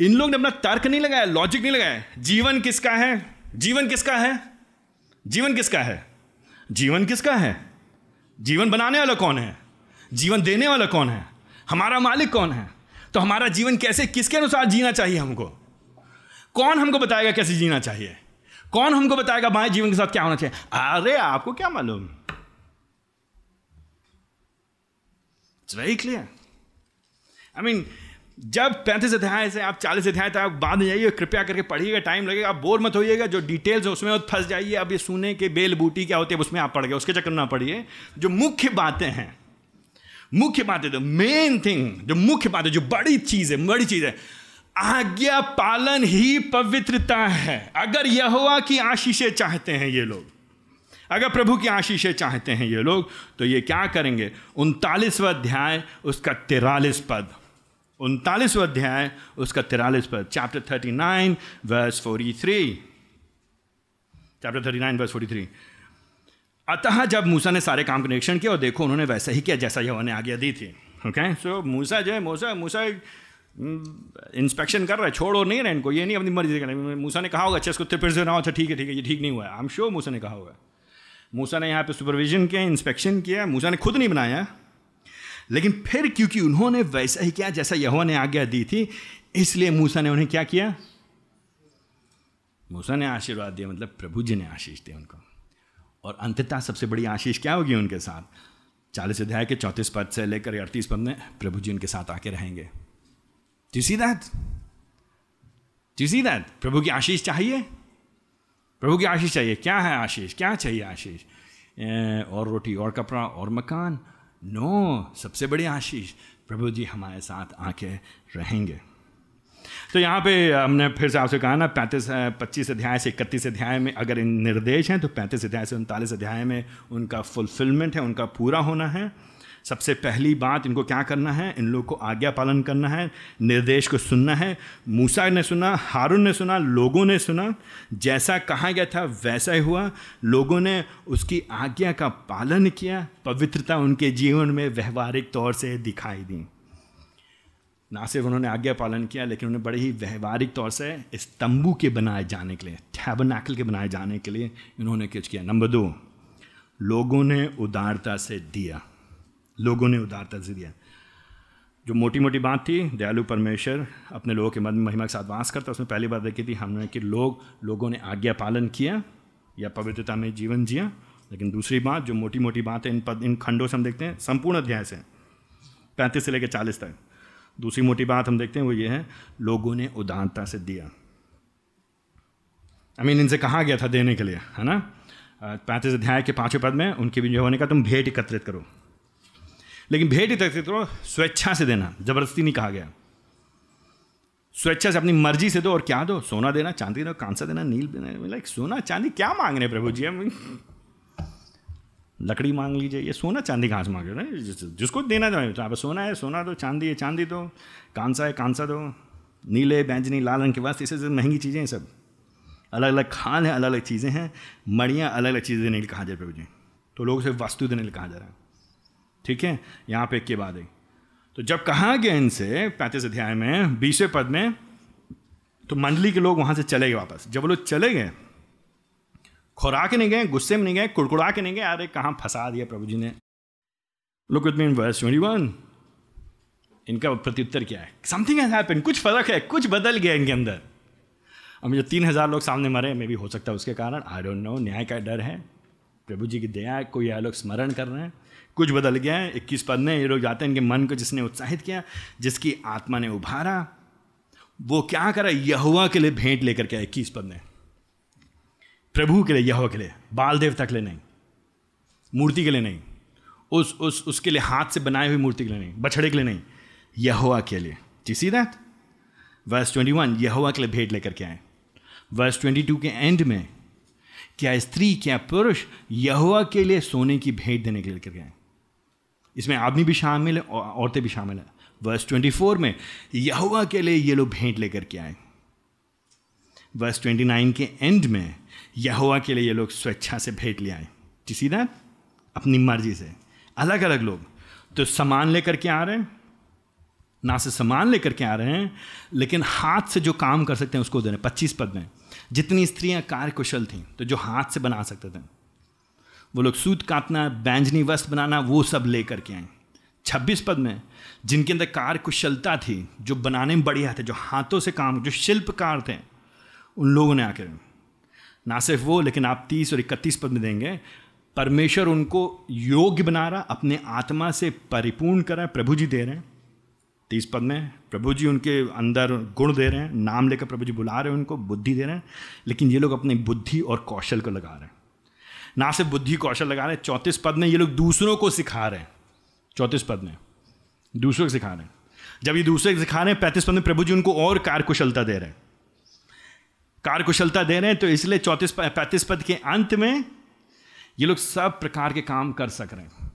S1: इन लोग ने अपना तर्क नहीं लगाया लॉजिक नहीं लगाया। जीवन किसका है? जीवन किसका है? जीवन किसका है? जीवन किसका है? जीवन बनाने वाला कौन है? जीवन देने वाला कौन है? हमारा मालिक कौन है? तो हमारा जीवन कैसे, किसके अनुसार जीना चाहिए हमको? कौन हमको बताएगा कैसे जीना चाहिए? कौन हमको बताएगा बाएँ जीवन के साथ क्या होना चाहिए? अरे, आपको क्या मालूम? वेरी क्लियर आई मीन जब पैंतीस अध्याय से आप चालीस अध्याय तक आप बाद में जाइए, कृपया करके पढ़िएगा टाइम लगेगा आप बोर मत होइएगा, जो डिटेल्स है उसमें फंस जाइए। अब ये सुने के बेल बूटी क्या होती है, उसमें आप पढ़ गए, उसके चक्कर ना पढ़िए। जो मुख्य बातें हैं, मुख्य बातें द मेन थिंग जो मुख्य बात है जो बड़ी चीज़ है बड़ी चीज़ है आज्ञा पालन ही पवित्रता है। अगर यहोवा की आशीषें चाहते हैं ये लोग, अगर प्रभु की आशीषें चाहते हैं ये लोग तो ये क्या करेंगे? उनतालीसवा अध्याय, उसका तिरालीस पद। उनतालीसवा अध्याय, उसका तिरालीस पद। Chapter thirty nine verse forty three chapter thirty nine verse forty three अतः जब मूसा ने सारे काम का निरीक्षण किया और देखो उन्होंने वैसा ही किया जैसा यह ने आज्ञा दी थी। ओके सो मूसा जो है, मूसा मूसा इंस्पेक्शन कर रहा है, छोड़ो, नहीं रहा इनको ये नहीं अपनी मर्ज़ी से मूसा ने कहा होगा अच्छा इसको फिर से ना अच्छा ठीक है ठीक है, ये ठीक नहीं हुआ है। आई एम श्योर मूसा ने कहा होगा। मूसा ने यहाँ पे सुपरविजन किया इंस्पेक्शन किया, मूसा ने खुद नहीं बनाया। लेकिन फिर क्योंकि उन्होंने वैसा ही किया जैसा यहोवा ने आज्ञा दी थी, इसलिए मूसा ने उन्हें क्या किया? मूसा ने आशीर्वाद दिया मतलब प्रभु जी ने आशीष दिया उनको। और अंततः सबसे बड़ी आशीष क्या होगी उनके साथ? चालीस अध्याय के चौंतीस पद से लेकर अड़तीस पद में प्रभु जी उनके साथ आके रहेंगे। You see that you see that प्रभु की आशीष चाहिए? प्रभु की आशीष चाहिए। क्या है आशीष? क्या चाहिए आशीष? और रोटी, और कपड़ा, और मकान? नो सबसे बड़ी आशीष प्रभु जी हमारे साथ आके रहेंगे। तो यहाँ पे हमने फिर से आपसे कहा ना, पैंतीस पच्चीस अध्याय से इकतीस अध्याय में अगर इन निर्देश हैं तो पैंतीस अध्याय से उनतालीस अध्याय में उनका फुलफिलमेंट है, उनका पूरा होना है। सबसे पहली बात इनको क्या करना है? इन लोग को आज्ञा पालन करना है, निर्देश को सुनना है। मूसा ने सुना, हारून ने सुना, लोगों ने सुना, जैसा कहा गया था वैसा ही हुआ। लोगों ने उसकी आज्ञा का पालन किया, पवित्रता उनके जीवन में व्यवहारिक तौर से दिखाई दी। ना सिर्फ़ उन्होंने आज्ञा पालन किया, लेकिन उन्हें बड़े ही व्यवहारिक तौर से इस तंबू के बनाए जाने के लिए टैबरनैकल के बनाए जाने के लिए इन्होंने कुछ किया। नंबर दो लोगों ने उदारता से दिया। लोगों ने उदारता दिया। जो मोटी मोटी बात थी, दयालु परमेश्वर अपने लोगों के मध्य महिमा के साथ वास करता उसमें पहली बात देखी थी, हमने कि लोग, लोगों ने आज्ञा पालन किया, या पवित्रता में जीवन जिया। लेकिन दूसरी बात, जो मोटी मोटी बात है इन पद, इन खंडों से हम देखते हैं, संपूर्ण अध्याय से, पैंतीस से लेकर चालीस तक। दूसरी मोटी बात हम देखते हैं, वो ये है, लोगों ने उदारता से दिया। आई मीन इनसे कहा गया था देने के लिए, है ना? पैंतीस अध्याय के पाँचवें पद में, उनके भी जो होने का तुम भेंट एकत्रित करो। लेकिन भेंट तक तो स्वेच्छा से देना, ज़बरदस्ती नहीं कहा गया। स्वेच्छा से अपनी मर्ज़ी से दो और क्या दो? सोना देना, चांदी दो कांसा देना, नील देना लाइक सोना चांदी क्या मांग रहे प्रभु जी? हम लकड़ी मांग लीजिए, ये सोना चांदी कहाँ से मांग रहे हो? जिसको देना चाहिए तो आप सोना है, सोना दो, चांदी है, चांदी दो, कांसा है, कांसा दो, नीले, बैंजनी, लाल रंग के पास इसे महँगी चीज़ें हैं सब। अलग अलग खान है अलग अलग चीज़ें हैं मड़ियाँ अलग अलग चीज़ें देने के लिए कहा जाए प्रभु जी। तो लोग से वस्तु देने के लिए कहा जा रहा है। ठीक है? यहाँ पे के बाद तो जब कहा गया इनसे, पैंतीस अध्याय में, बीसवें पद में तो मंडली के लोग वहाँ से चले गए वापस। जब लोग चले गए, खुरा के नहीं गए, गुस्से में नहीं गए, कुड़कुड़ा के नहीं गए, अरे कहाँ फंसा दिया प्रभु जी ने? Look with me in verse twenty one इनका प्रत्युत्तर क्या है? समथिंग हैज़ हैपन कुछ फ़र्क है, कुछ बदल गया इनके अंदर। अब जो तीन हज़ार लोग सामने मरे, मे भी हो सकता है उसके कारण। आई डोंट नो न्याय का डर है। प्रभु जी की दया कोई यह लोग स्मरण कर रहे हैं। कुछ बदल गया है, इक्कीस पद में ये लोग जाते हैं इनके मन को जिसने उत्साहित किया, जिसकी आत्मा ने उभारा। वो क्या करा? यहुआ के लिए भेंट लेकर के इक्कीस पद में प्रभु के लिए यहुआ के लिए बाल देवता के लिए नहीं, मूर्ति के लिए नहीं, उस उस, उसके लिए हाथ से बनाई हुई मूर्ति के लिए नहीं, बछड़े के लिए नहीं यहुआ के लिए। Gee see that verse twenty one Yahuah के लिए भेंट लेकर के आए। वर्स ट्वेंटी टू के एंड में, क्या स्त्री, क्या पुरुष यहुआ के लिए सोने की भेंट देने के लिए लेकर के आए? इसमें आदमी भी शामिल है और औरतें भी शामिल हैं। वर्स ट्वेंटी फोर में यहुआ के लिए ये लोग भेंट लेकर के आए। वर्स ट्वेंटी नाइन के एंड में यहुआ के लिए ये लोग स्वेच्छा से भेंट ले आए। किसी दैट अपनी मर्ज़ी से। अलग अलग लोग। तो सामान लेकर के आ रहे हैं। ना से सामान लेकर के आ रहे हैं, लेकिन हाथ से जो काम कर सकते हैं, उसको दे रहे हैं। पच्चीस पद में, जितनी स्त्रियाँ कार्यकुशल थीं तो जो हाथ से बना सकते थे। वो लोग सूत काटना, बैंजनी वस्त्र बनाना, वो सब ले करके आए। छब्बीस पद में, जिनके अंदर कार्य कुशलता थी, जो बनाने में बढ़िया थे, जो हाथों से काम, जो शिल्पकार थे, उन लोगों ने आकर ना सिर्फ़ वो, लेकिन आप तीस और इकतीस पद में देंगे, परमेश्वर उनको योग्य बना रहा, अपने आत्मा से परिपूर्ण कर प्रभु जी दे रहे हैं। तीस पद में, प्रभु जी उनके अंदर गुण दे रहे हैं, नाम लेकर प्रभु जी बुला रहे हैं उनको, बुद्धि दे रहे हैं, लेकिन ये लोग अपनी बुद्धि और कौशल को लगा रहे हैं। ना सिर्फ़ बुद्धि कौशल लगा रहे हैं, चौंतीस पद में ये लोग दूसरों को सिखा रहे हैं। चौंतीस पद में दूसरों को सिखा रहे हैं। जब ये दूसरे को सिखा रहे हैं, पैंतीस पद में प्रभु जी उनको और कार्यकुशलता दे रहे हैं। कार्यकुशलता दे रहे हैं तो इसलिए चौंतीस पैंतीस पद के अंत में ये लोग सब प्रकार के काम कर सक रहे हैं।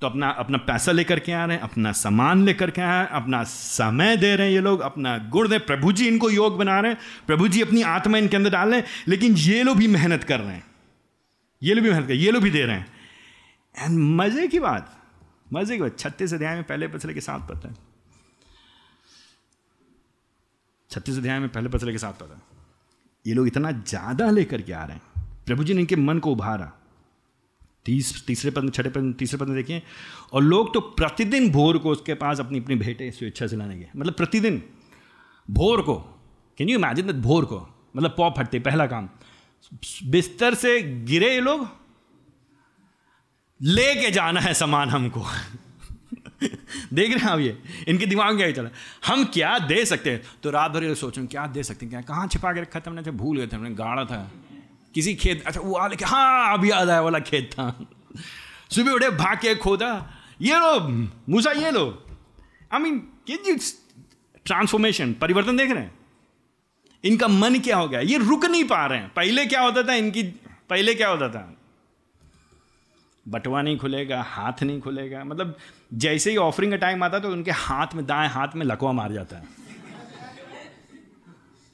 S1: तो अपना अपना पैसा लेकर के आ रहे हैं, अपना सामान लेकर के आ रहे हैं, अपना समय दे रहे हैं ये लोग, अपना गुण दे प्रभु जी इनको योग बना रहे हैं, प्रभु जी अपनी आत्मा इनके अंदर डाल रहे हैं, लेकिन ये लोग भी मेहनत कर रहे हैं। ये लोग भी मेहनत कर, ये लोग भी दे रहे हैं। एंड मज़े की बात, मज़े की बात। छत्तीस अध्याय में पहले पसले के साथ पता है। छत्तीस अध्याय में पहले पसले के साथ पता ये लोग इतना ज़्यादा लेकर के आ रहे हैं। प्रभु जी ने इनके मन को उभारा। तीस, तीसरे पद, छठे पद, तीसरे पद में देखिए। और लोग तो प्रतिदिन भोर को उसके पास अपनी अपनी भेंटें स्वेच्छा से लाने गए। मतलब प्रतिदिन, भोर को। कैन यू इमेजिन दैट भोर को? मतलब पॉप हटते पहला काम। बिस्तर से गिरे ये लोग। लेके जाना है सामान हमको। [LAUGHS] देख रहे हैं आप ये? इनके दिमाग में क्या चला हम क्या दे सकते हैं? तो रात भर ये सोचो क्या दे सकते हैं? क्या कहाँ छिपा के रखा था हमने? भूल गए थे हमने गाड़ा था। किसी खेत अच्छा वो लेके हाँ अभी याद आया वाला खेत था। सुबह उठे, भाग के खोदा। ये लो मूसा, ये लो आई मीन ये ट्रांसफॉर्मेशन परिवर्तन देख रहे हैं। इनका मन क्या हो गया? ये रुक नहीं पा रहे हैं। पहले क्या होता था इनकी, पहले क्या होता था? बटवा नहीं खुलेगा, हाथ नहीं खुलेगा। मतलब जैसे ही ऑफरिंग का टाइम आता तो उनके हाथ में, दाएँ हाथ में लकवा मार जाता है।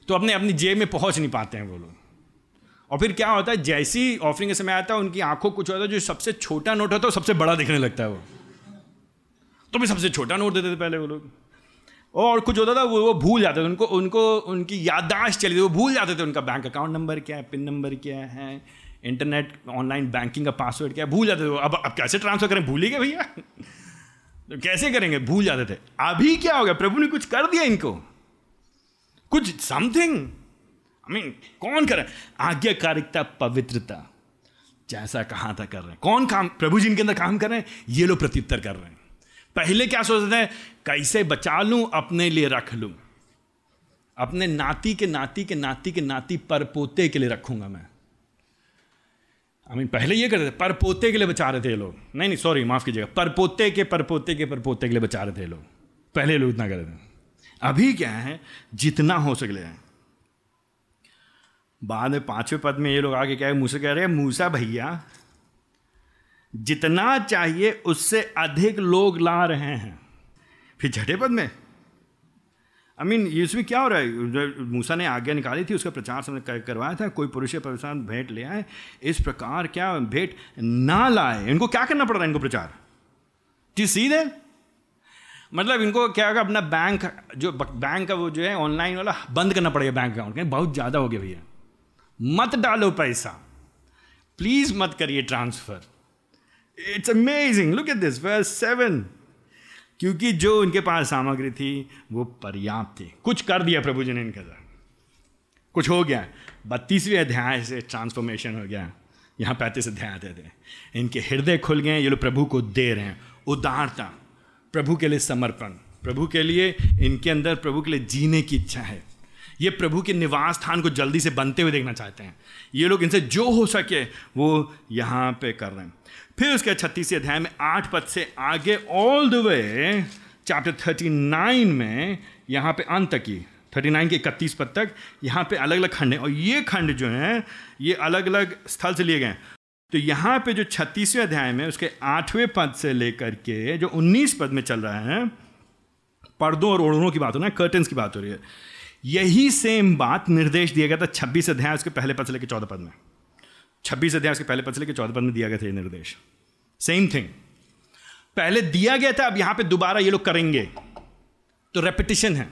S1: तो अपने, अपनी जेब में पहुँच नहीं पाते हैं वो लोग। और फिर क्या होता है, जैसी ऑफरिंग का समय आता है, उनकी आँखों कुछ होता है जो सबसे छोटा नोट होता है, वो सबसे बड़ा दिखने लगता है वो। तो भी सबसे छोटा नोट देते थे पहले वो लोग। और कुछ होता था, वो वो भूल जाते थे, उनको उनको, उनकी याददाश्त चली थी, वो भूल जाते थे उनका बैंक अकाउंट नंबर क्या है पिन नंबर क्या है इंटरनेट ऑनलाइन बैंकिंग का पासवर्ड क्या है, भूल जाते थे अब अब कैसे ट्रांसफ़र करें भूल ही गए भैया? तो कैसे करेंगे? भूल जाते थे। अभी क्या हो गया? प्रभु ने कुछ कर दिया इनको। कुछ समथिंग आई मीन कौन कर आज्ञाकारिकता पवित्रता। जैसा कहा था कर रहे हैं। कौन काम, प्रभु जी इनके अंदर काम कर रहे हैं? ये लोग प्रत्युत्तर कर रहे हैं। पहले क्या सोचते हैं? कैसे बचा लूँ, अपने लिए रख लूँ। अपने नाती के नाती के नाती के नाती पर पोते के लिए रखूँगा मैं। आई मीन पहले ये करते थे, पर पोते के लिए बचा रहे थे लोग। नहीं नहीं सॉरी माफ़ कीजिएगा। पर पोते के, पर पोते के, पर पोते के लिए बचा रहे थे लोग। पहले लोग इतना करते थे। अभी क्या है, जितना हो सके। बाद में पाँचवें पद में ये लोग आगे क्या है मूसा कह रहे हैं, मूसा भैया जितना चाहिए उससे अधिक लोग ला रहे हैं। फिर छठे पद में। आई मीन इसमें क्या हो रहा है? मूसा ने आज्ञा निकाली थी, उसका प्रचार समझ करवाया था, कोई पुरुष प्रसाद भेंट ले आए, इस प्रकार क्या भेंट ना लाए। इनको क्या करना पड़ रहा है, इनको प्रचार? टी सीधे? मतलब इनको क्या होगा, अपना बैंक, जो बैंक का वो जो है, ऑनलाइन वाला, बंद करना पड़ेगा बैंक अकाउंट बहुत ज़्यादा हो गया भैया। मत डालो पैसा। प्लीज़ मत करिए transfer. It's amazing look at this verse seven क्योंकि जो उनके पास सामग्री थी, वो पर्याप्त थी। कुछ कर दिया प्रभु जी ने इनके साथ। कुछ हो गया। बत्तीसवें अध्याय से ट्रांसफॉर्मेशन हो गया। यहाँ पैंतीस अध्याय आते थे। इनके हृदय खुल गए, ये लोग प्रभु को दे रहे हैं। उदारता, प्रभु के लिए समर्पण, प्रभु के लिए, इनके अंदर प्रभु के लिए जीने की इच्छा है। ये प्रभु के निवास स्थान को जल्दी से बनते हुए देखना चाहते हैं। ये लोग इनसे जो हो सके, वो यहाँ पे कर रहे हैं। फिर उसके छत्तीस अध्याय में आठ पद से आगे all the way chapter thirty nine में यहाँ पे अंत की थर्टी नाइन के इकतीस पद तक, यहाँ पे अलग अलग खंड हैं। और ये खंड जो हैं, ये अलग अलग स्थल से लिए गए हैं। तो यहाँ पे जो छत्तीसवें अध्याय में उसके आठवें पद से लेकर के जो उन्नीस पद में चल रहा है, पर्दों और ओढ़नों की बात हो रही है कर्टन्स की बात हो रही है यही सेम बात निर्देश दिया गया था छब्बीस अध्याय उसके पहले पद से लेकर चौदह पद में। छब्बीस अध्याय उसके पहले पद से लेकर चौदह पद में दिया गया था ये निर्देश। सेम थिंग पहले दिया गया था, अब यहाँ पे दोबारा ये लोग करेंगे। तो रेपिटिशन है।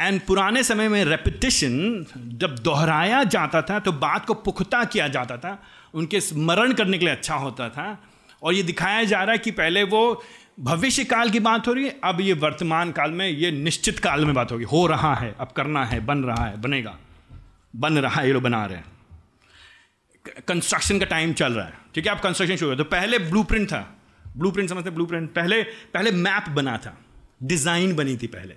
S1: एंड पुराने समय में रेपिटिशन जब दोहराया जाता था तो बात को पुख्ता किया जाता था, उनके स्मरण करने के लिए अच्छा होता था। और ये दिखाया जा रहा है कि पहले वो भविष्य काल की बात हो रही है, अब ये वर्तमान काल में, ये निश्चित काल में बात होगी। हो रहा है, अब करना है, बन रहा है, बनेगा। बन रहा है, ये लोग बना रहे हैं। कंस्ट्रक्शन का टाइम चल रहा है। ठीक है आप कंस्ट्रक्शन शुरू हो तो पहले ब्लू था। ब्लू प्रिंट समझते ब्लू प्रिंट पहले पहले मैप बना था। डिज़ाइन बनी थी पहले।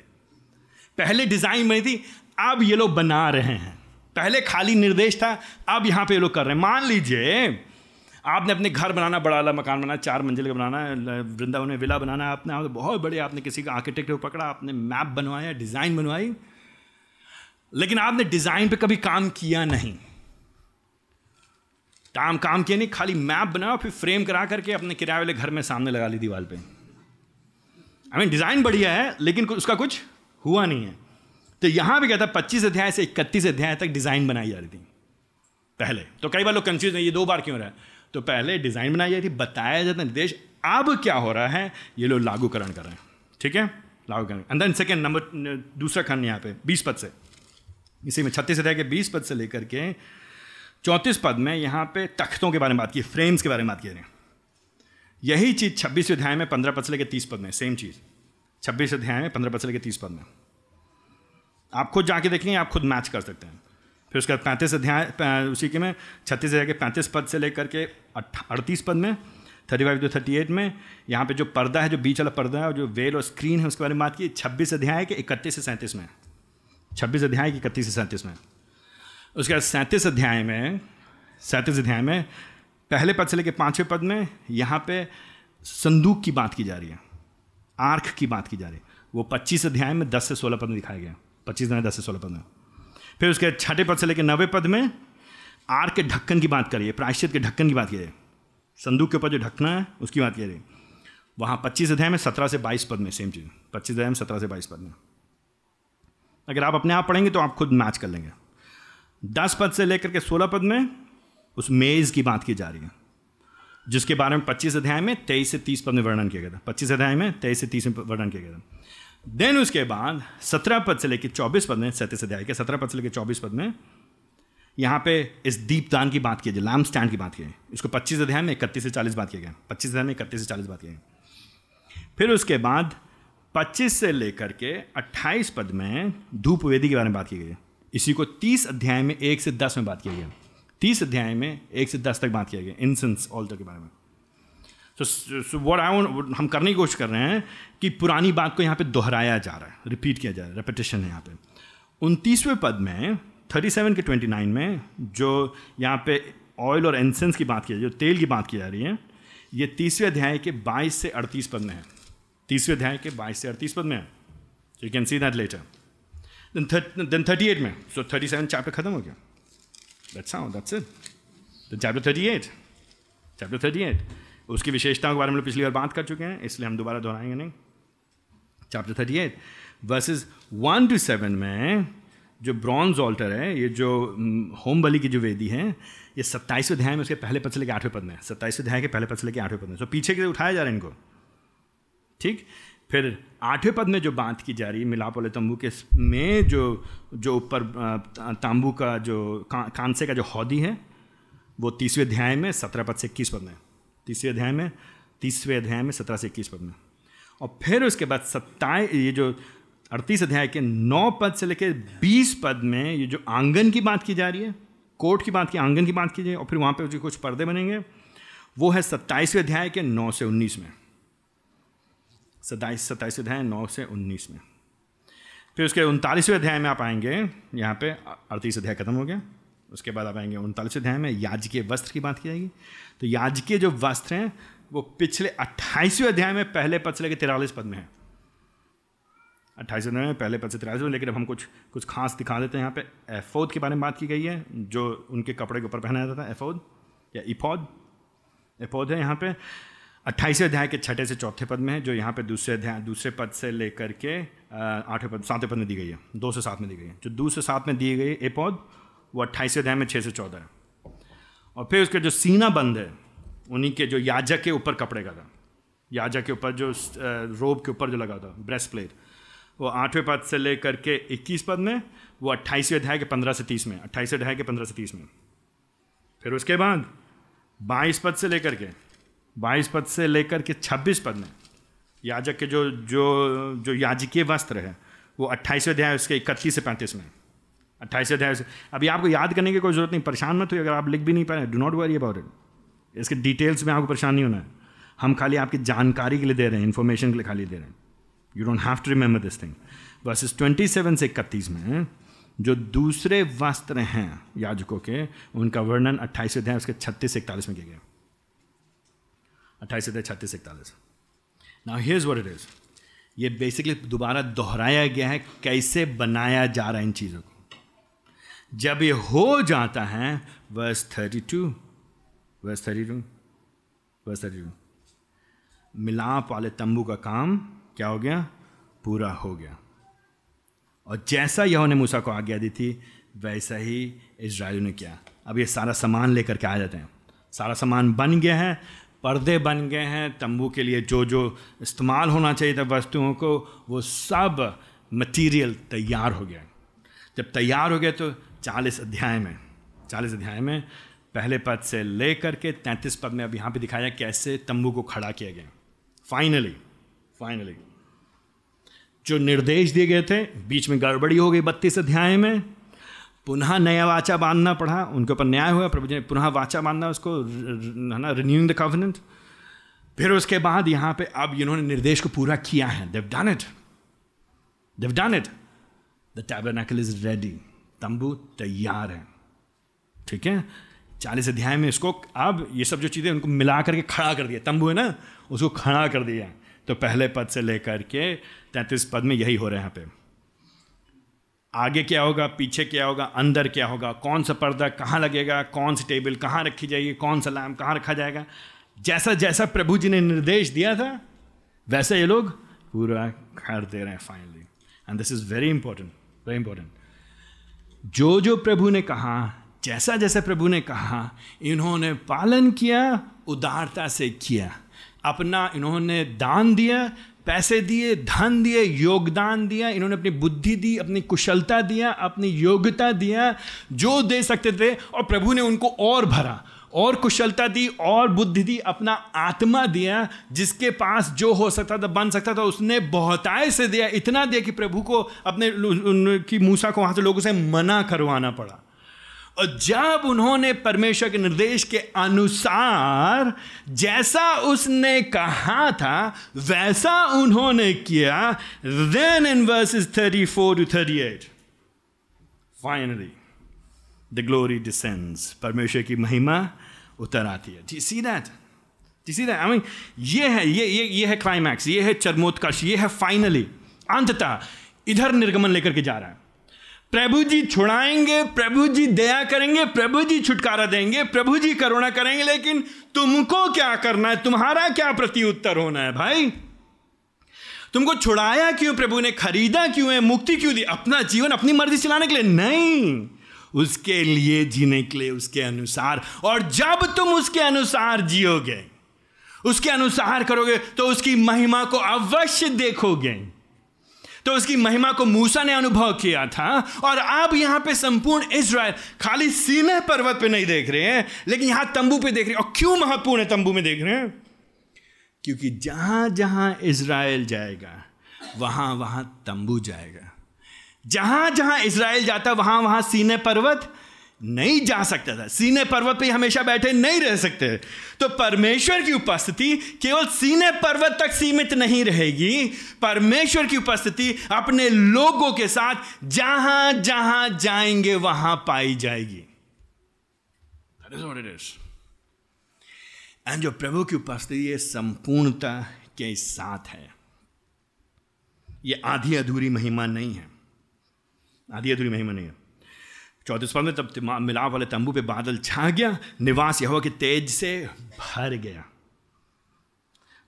S1: पहले डिज़ाइन बनी थी, अब ये लोग बना रहे हैं। पहले खाली निर्देश था, अब यहाँ पे ये लोग कर रहे हैं। मान लीजिए आपने अपने घर बनाना, बड़ा वाला मकान बनाना, चार मंजिल का बनाना है वृंदावन में विला बनाना है आपने आप बहुत बड़े आपने किसी का आर्किटेक्ट को पकड़ा, आपने मैप बनवाया डिज़ाइन बनवाई, लेकिन आपने डिज़ाइन पे कभी काम किया नहीं। काम काम किया नहीं, खाली मैप बनाया, फिर फ्रेम करा करके अपने किराए वाले घर में सामने लगा ली दीवार पे। आई मीन डिज़ाइन बढ़िया है, लेकिन उसका कुछ हुआ नहीं है। तो यहाँ भी कहता पच्चीस अध्याय से इकतीस अध्याय तक डिज़ाइन बनाई जा रही थी, पहले। तो कई बार लोग कंफ्यूज नहीं ये दो बार क्यों रहा है? तो पहले डिज़ाइन बनाई जाती, बताया जाता निर्देश। अब क्या हो रहा है, ये लोग लागूकरण कर रहे हैं। ठीक है? लागूकरण। एंड देन सेकेंड नंबर दूसरा खंड यहाँ पे, बीस पद से। इसी में छत्तीस अध्याय के बीस पद से लेकर के चौंतीस पद में यहाँ पे तख्तों के बारे में बात की, फ्रेम्स के बारे में बात की रहे हैं। यही चीज़ छब्बीस अध्याय में पंद्रह पद से लेकर तीस पद में सेम चीज़। छब्बीस अध्याय में पंद्रह पद से लेकर तीस पद में। आप खुद जाके देखेंगे आप खुद मैच कर सकते हैं। फिर उसके बाद पैंतीस अध्याय उसी के में, छत्तीस अध्याय के पैंतीस पद से लेकर के अड़तीस पद में thirty five to thirty eight में, यहाँ पे जो पर्दा है, जो बीच वाला पर्दा है, और जो वेल और स्क्रीन है, उसके बारे में बात की, छब्बीस अध्याय के इकतीस से सैंतीस में, छब्बीस अध्याय के इकतीस से सैंतीस में। उसके बाद सैंतीस अध्याय में, सैंतीस अध्याय में, पहले पद से लेकर पाँचवें पद में, यहाँ पे संदूक की बात की जा रही है आर्ख की बात की जा रही है। वो पच्चीस अध्याय में दस से सोलह पद में दिखाया गया पच्चीस अध्याय दस से सोलह पद में। फिर उसके छठे पद से लेकर नवे पद में आर के ढक्कन की बात करिए, प्रायश्चित के ढक्कन की बात करिए। संदूक के ऊपर जो ढकना है, उसकी बात कीजिए वहाँ पच्चीस अध्याय में सत्रह से बाईस पद में सेम चीज़। पच्चीस अध्याय में सत्रह से बाईस पद में। अगर आप अपने आप पढ़ेंगे तो आप खुद मैच कर लेंगे। दस पद से लेकर के सोलह पद में उस मेज़ की बात की जा रही है, जिसके बारे में पच्चीस अध्याय में तेईस से तीस पद में वर्णन किया गया था। पच्चीस अध्याय में तेईस से तीस में वर्णन किया गया था। देन उसके बाद सत्रह पद से लेकर चौबीस पद में, सैंतीस अध्याय के सत्रह पद से लेकर चौबीस पद में, यहाँ पे इस दीपदान की बात की जाए लैम्प स्टैंड की बात की इसको पच्चीस अध्याय में इकतीस से चालीस बात किया गया। पच्चीस अध्याय में इकतीस से चालीस बात किया गया। फिर उसके बाद पच्चीस से लेकर के अट्ठाईस पद में धूप वेदी के बारे में बात की गई इसी को तीस अध्याय में एक से दस में बात किया गया। तीस अध्याय में एक से दस तक बात किया गया। इंसेंस ऑल्टर के बारे में। सो वॉट आई हम करने की कोशिश कर रहे हैं कि पुरानी बात को यहाँ पे दोहराया जा रहा है रिपीट किया जा रहा है रेपिटेशन है यहाँ पे। उनतीसवें पद में थर्टी सेवन के ट्वेंटी नाइन में जो यहाँ पे ऑयल और एंसेंस की बात की जा रही जो तेल की बात की जा रही है, ये तीसरे अध्याय के 22 से 38 पद में है। तीसरे अध्याय के 22 से 38 पद में है। You can see that later then thirty eight में सो थर्टी सेवन चैप्टर खत्म हो गया। That's how that's it chapter thirty eight chapter thirty eight उसकी विशेषताओं के बारे में पिछली बार बात कर चुके हैं, इसलिए हम दोबारा दोहराएँगे नहीं। Chapter thirty eight verses one to seven में जो ब्रॉन्ज ऑल्टर है, ये जो होम बलि की जो वेदी है, ये सत्ताईसवें अध्याय में उसके पहले पद से लेकर आठवें पद में सत्ताईसवें अध्याय के पहले पद से लेकर आठवें पद में सो पीछे के उठाया जा रहा है इनको। ठीक? फिर आठवें पद में जो बात की जा रही है, मिलाप वाले तंबू के में जो जो ऊपर तांबू का जो कांसे का जो हौदी है, वो तीसवें अध्याय में सत्रह पद से इक्कीस पद में तीसरे अध्याय में, तीसवें अध्याय में सत्रह से इक्कीस पद में। और फिर उसके बाद सत्ताईस, ये जो अड़तीस अध्याय के नौ पद से लेकर बीस पद में ये जो आँगन की बात की जा रही है कोर्ट की बात की, आँगन की बात की जाए, और फिर वहाँ पे जो कुछ पर्दे बनेंगे, वो है सत्ताईसवें अध्याय के नौ से उन्नीस में। सत्ताईस, सत्ताईसवें अध्याय नौ से उन्नीस में। फिर उसके उनतालीसवें अध्याय में आप आएँगे, यहाँ पे अड़तीस अध्याय खत्म हो गया। उसके बाद आप आएँगे उनतालीसवें अध्याय में याजकीय वस्त्र की बात की जाएगी। तो याजकीय जो वस्त्र हैं, वो पिछले अट्ठाईसवें अध्याय में पहले पद से लेकर तिरालीस पद में है। अट्ठाईस में पहले पद से तिरालीस में, लेकिन अब हम कुछ कुछ खास दिखा देते हैं यहाँ पे। एफोद के बारे में बात की गई है, जो उनके कपड़े के ऊपर पहना जाता था, एफोद या इफोद। एफोद है यहाँ पे अट्ठाईसवें अध्याय के छठे से चौथे पद में है, जो यहाँ पे दूसरे अध्याय, दूसरे पद से लेकर के आठवें पद, सातवें पद में दी गई है, दो से सात में दी गई है। जो दूसरे सात में दी गई एपौद वो अट्ठाईसवें अध्याय में छः से चौदह है। और फिर उसके जो सीना बंद है, उन्हीं के जो याजक के ऊपर कपड़े का था। याजक के ऊपर जो रोब के ऊपर जो लगा था ब्रेस्ट प्लेट वो आठवें पद से लेकर के इक्कीस पद में, वो अट्ठाईसवें अध्याय के पंद्रह से तीस में, अट्ठाईसवें अध्याय के पंद्रह से तीस में। फिर उसके बाद, बाईस पद से लेकर के, बाईस पद से लेकर के छब्बीस पद में, याजक के जो जो जो याजकीय वस्त्र है, वो अट्ठाईसवें अध्याय उसके इकतीस से पैंतीस में। अट्ठाईस अध्याय से। अभी आपको याद करने की कोई ज़रूरत नहीं, परेशान मत हो अगर आप लिख भी नहीं पा पाए do not worry about it इसके डिटेल्स में आपको परेशान नहीं होना है। हम खाली आपकी जानकारी के लिए दे रहे हैं इन्फॉर्मेशन के लिए खाली दे रहे हैं। You don't have to remember this thing verses twenty seven से इकतीस में, जो दूसरे वस्त्र हैं याजकों के, उनका वर्णन अट्ठाईस अध्याय, उसके छत्तीस से इकतालीस में किया गया। अट्ठाईस अध्याय, छत्तीस इकतालीस। Now here's what it is ये बेसिकली दोबारा दोहराया गया है, कैसे बनाया जा रहा है इन चीज़ों को। जब ये हो जाता है verse thirty two verse thirty two verse thirty two मिलाप वाले तंबू का काम क्या हो गया? पूरा हो गया। और जैसा यहों ने मूसा को आज्ञा दी थी, वैसा ही इसराइल ने किया। अब ये सारा सामान लेकर के आ जाते हैं। सारा सामान बन गया है, पर्दे बन गए हैं, तंबू के लिए जो जो इस्तेमाल होना चाहिए था वस्तुओं को, वो सब मटेरियल तैयार हो गया। जब तैयार हो गया तो चालीस अध्याय में, चालीस अध्याय में पहले पद से लेकर के तैंतीस पद में अब यहाँ पे दिखाया कैसे तंबू को खड़ा किया गया। फाइनली फाइनली जो निर्देश दिए गए थे, बीच में गड़बड़ी हो गई बत्तीस अध्याय में, पुनः नया वाचा बांधना पड़ा, उनके ऊपर न्याय हुआ, प्रभु जी ने पुनः वाचा बांधना, उसको है ना रिन्यूइंग द कवनेंट फिर उसके बाद यहाँ पे अब इन्होंने निर्देश को पूरा किया है। They've done it they've done it the tabernacle is ready तंबू तैयार है। ठीक है? चालीस अध्याय में इसको अब ये सब जो चीज़ें उनको मिला करके खड़ा कर दिया। तंबू है ना? उसको खड़ा कर दिया। तो पहले पद से लेकर के तैंतीस पद में यही हो रहा है यहाँ पे। आगे क्या होगा? पीछे क्या होगा? अंदर क्या होगा? कौन सा पर्दा कहाँ लगेगा? कौन सी टेबल कहाँ रखी जाएगी? कौन सा लैम्प कहाँ रखा जाएगा? जैसा जैसा प्रभु जी ने निर्देश दिया था, वैसे ये लोग पूरा कर दे रहे हैं finally and this is very important very important जो जो प्रभु ने कहा, जैसा जैसा प्रभु ने कहा, इन्होंने पालन किया, उदारता से किया। अपना इन्होंने दान दिया, पैसे दिए, धन दिए, योगदान दिया, इन्होंने अपनी बुद्धि दी, अपनी कुशलता दिया, अपनी योग्यता दिया, जो दे सकते थे, और प्रभु ने उनको और भरा। और कुशलता दी, और बुद्धि दी, अपना आत्मा दिया, जिसके पास जो हो सकता था, बन सकता था, उसने बहुताय से दिया, इतना दिया कि प्रभु को अपने की मूसा को वहाँ से लोगों से मना करवाना पड़ा। और जब उन्होंने परमेश्वर के निर्देश के अनुसार जैसा उसने कहा था, वैसा उन्होंने किया then in verses 34 to 38 finally the glory descends परमेश्वर की महिमा उतर आती है gee see that gee see that I mean ये है, ये ये ये है क्लाइमैक्स ये है चरमोत्कर्ष, ये है फाइनली अंततः इधर निर्गमन लेकर के जा रहा है। प्रभु जी छुड़ाएँगे प्रभु जी दया करेंगे प्रभु जी छुटकारा देंगे प्रभु जी करुणा करेंगे, लेकिन तुमको क्या करना है? तुम्हारा क्या प्रति उत्तर होना है भाई? तुमको छुड़ाया क्यों? प्रभु ने खरीदा क्यों है? मुक्ति क्यों दी? अपना जीवन, अपनी मर्ज़ी चलाने के लिए नहीं। उसके लिए जीने के लिए उसके अनुसार। और जब तुम उसके अनुसार जियोगे, उसके अनुसार करोगे तो उसकी महिमा को अवश्य देखोगे। तो उसकी महिमा को मूसा ने अनुभव किया था। और आप यहाँ पे संपूर्ण इसराइल खाली सीने पर्वत पे नहीं देख रहे हैं, लेकिन यहाँ तंबू पे देख रहे हैं। और क्यों महत्वपूर्ण है तंबू में देख रहे हैं? क्योंकि जहाँ जहाँ इसराइल जाएगा वहाँ वहाँ तंबू जाएगा। जहाँ जहाँ इसराइल जाता वहाँ वहाँ सीने पर्वत नहीं जा सकता था। सीने पर्वत पे हमेशा बैठे नहीं रह सकते। तो परमेश्वर की उपस्थिति केवल सीने पर्वत तक सीमित नहीं रहेगी। परमेश्वर की उपस्थिति अपने लोगों के साथ जहाँ जहाँ जाएँगे वहाँ पाई जाएगी। एंड जो प्रभु की उपस्थिति ये संपूर्णता के साथ है। ये आधी अधूरी महिमा नहीं है। आधी अधूरी महिमा नहीं है। चौतीस पद में तब मिलाप वाले तंबू पे बादल छा गया, निवास यहोवा के तेज से भर गया।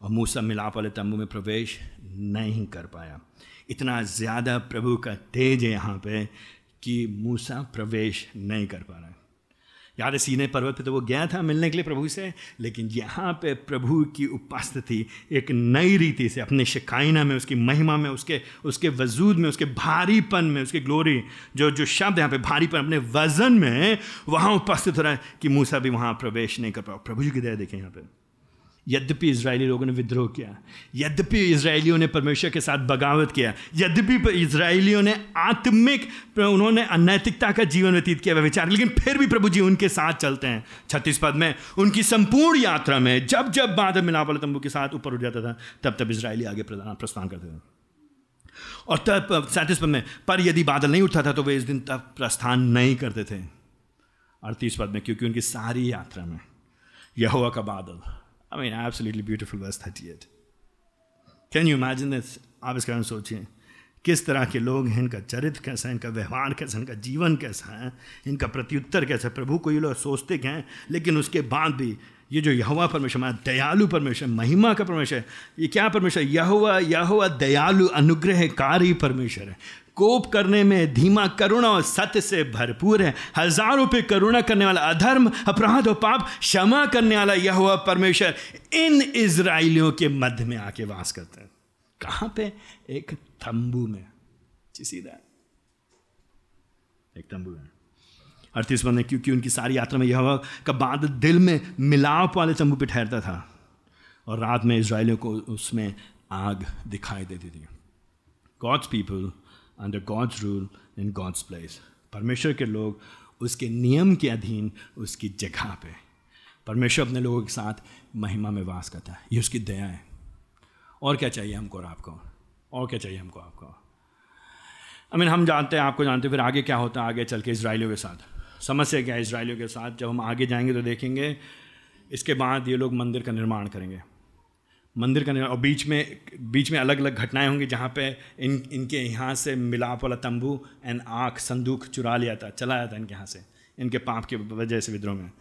S1: और मूसा मिलाप वाले तंबू में प्रवेश नहीं कर पाया। इतना ज़्यादा प्रभु का तेज है यहाँ पे कि मूसा प्रवेश नहीं कर पा रहा। याद है सीने पर्वत पे तो वो गया था मिलने के लिए प्रभु से, लेकिन यहाँ पे प्रभु की उपस्थिति, एक नई रीति से, अपने शिकायना में, उसकी महिमा में, उसके उसके वजूद में, उसके भारीपन में, उसके ग्लोरी जो जो शब्द यहाँ पे भारीपन, अपने वज़न में, वहाँ उपस्थित हो रहा है कि मूसा भी वहाँ प्रवेश नहीं कर पाओ। प्रभु जी की दया देखें यहाँ पर यद्यपि इसराइली लोगों ने विद्रोह किया, यद्यपि इसराइलियों ने परमेश्वर के साथ बगावत किया, यद्यपि इसराइलियों ने आत्मिक उन्होंने अनैतिकता का जीवन व्यतीत किया विचार, लेकिन फिर भी प्रभु जी उनके साथ चलते हैं। छत्तीस पद में, उनकी संपूर्ण यात्रा में, जब जब बादल मिलाप वाले तंबू के साथ ऊपर उठ जाता था, तब तब इसराइली आगे प्रस्थान करते थे। और तब सैंतीस पद में, पर यदि बादल नहीं उठता था तो वे इस दिन तब प्रस्थान नहीं करते थे। अड़तीस पद में, क्योंकि उनकी सारी यात्रा में यह का बादल I mean, absolutely beautiful verse 38. Can you imagine this? आप इसके बारे में सोचिए। किस तरह के लोग हैं इनका चरित्र कैसा है इनका व्यवहार कैसा है इनका जीवन कैसा है इनका प्रत्युत्तर कैसा है? प्रभु को ये लोग सोचते क्या हैं? लेकिन उसके बाद भी ये जो यहुआ परमेश्वर हमारा दयालु परमेश्वर महिमा का परमेश्वर है ये क्या परमेश्वर? यहुआ यहुआ दयालु अनुग्रहकारी परमेश्वर है। कोप करने में धीमा करुणा और सत्य से भरपूर है। हज़ारों पे करुणा करने वाला अधर्म, अपराध और पाप क्षमा करने वाला यह हुआ परमेश्वर इन इसराइलियों के मध्य में आके वास करते हैं। कहाँ पे? एक तंबू में। सीधा। एक तंबू में। अड़तीस बंद क्योंकि उनकी सारी यात्रा में यह का बाद दिल में मिलाप वाले तंबू पे ठहरता था। और रात में इसराइलियों को उसमें आग दिखाई देती थी। God's people under God's rule in God's place परमेश्वर के लोग उसके नियम के अधीन उसकी जगह पे परमेश्वर अपने लोगों के साथ महिमा में वास करता है। ये उसकी दया है। और क्या चाहिए हमको और आपको? और क्या चाहिए हमको आपको? आई मीन हम जानते हैं, आपको जानते हैं, फिर आगे क्या होता है? आगे चल के इसराइलियों के साथ। समस्या क्या है इसराइलियों के साथ? जब हम आगे जाएँगे तो देखेंगे, इसके बाद ये लोग मंदिर का निर्माण करेंगे। मंदिर का निर्माण, और बीच में बीच में अलग अलग घटनाएँ होंगी जहाँ पे इन, इनके यहाँ से मिलाप वाला तंबू एंड आँख संदूक चुरा लिया था, चला जाता इनके यहाँ से, इनके पाप की वजह से विद्रोह में।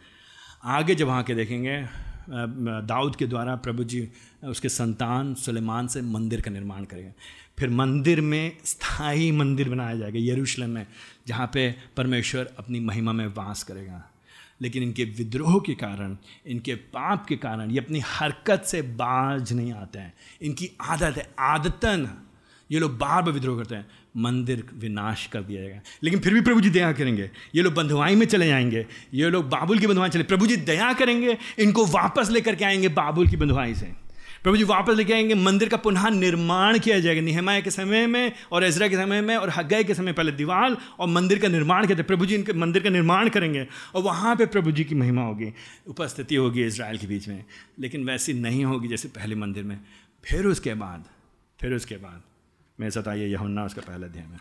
S1: आगे जब वहाँ के देखेंगे दाऊद के द्वारा प्रभु जी, उसके संतान सुलेमान से मंदिर का निर्माण करेंगे। फिर मंदिर में स्थायी मंदिर बनाया जाएगा, यरूशलेम में, जहाँ पे परमेश्वर अपनी महिमा में वास करेगा। लेकिन इनके विद्रोह के कारण, इनके पाप के कारण ये अपनी हरकत से बाज नहीं आते हैं। इनकी आदत है, आदतन। ये लोग बार बार विद्रोह करते हैं। मंदिर विनाश कर दिया जाएगा। लेकिन फिर भी प्रभु जी दया करेंगे। ये लोग बंधुआई में चले जाएँगे। ये लोग बाबुल की बंधुआई चले प्रभु जी दया करेंगे। इनको वापस लेकर के आएँगे बाबुल की बंधुआई से। प्रभु जी वापस लेके आएँगे, मंदिर का पुनः निर्माण किया जाएगा। निहमाया के समय में और एजरा के समय में और हगय के समय पहले दीवार और मंदिर का निर्माण करते प्रभु जी इनके मंदिर का निर्माण करेंगे और वहाँ पर प्रभु जी की महिमा होगी। उपस्थिति होगी इसराइल के बीच में, लेकिन वैसी नहीं होगी जैसे पहले मंदिर में। फिर उसके बाद, फिर उसके बाद मैं सताइए यहुन्ना, उसका पहला अध्याय में।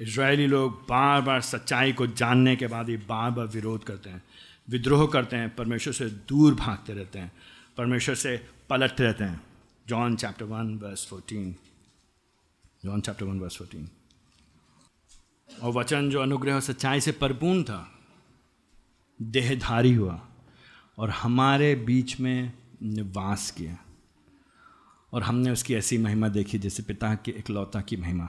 S1: इसराइली लोग बार बार सच्चाई को जानने के बाद ही बार बार विरोध करते हैं, विद्रोह करते हैं, परमेश्वर से दूर भागते रहते हैं। परमेश्वर से पलटते रहते हैं। John chapter one verse fourteen. John chapter one verse fourteen. और वचन जो अनुग्रह और सच्चाई से परिपूर्ण था, देहधारी हुआ और हमारे बीच में निवास किया। और हमने उसकी ऐसी महिमा देखी जैसे पिता की इकलौता की महिमा।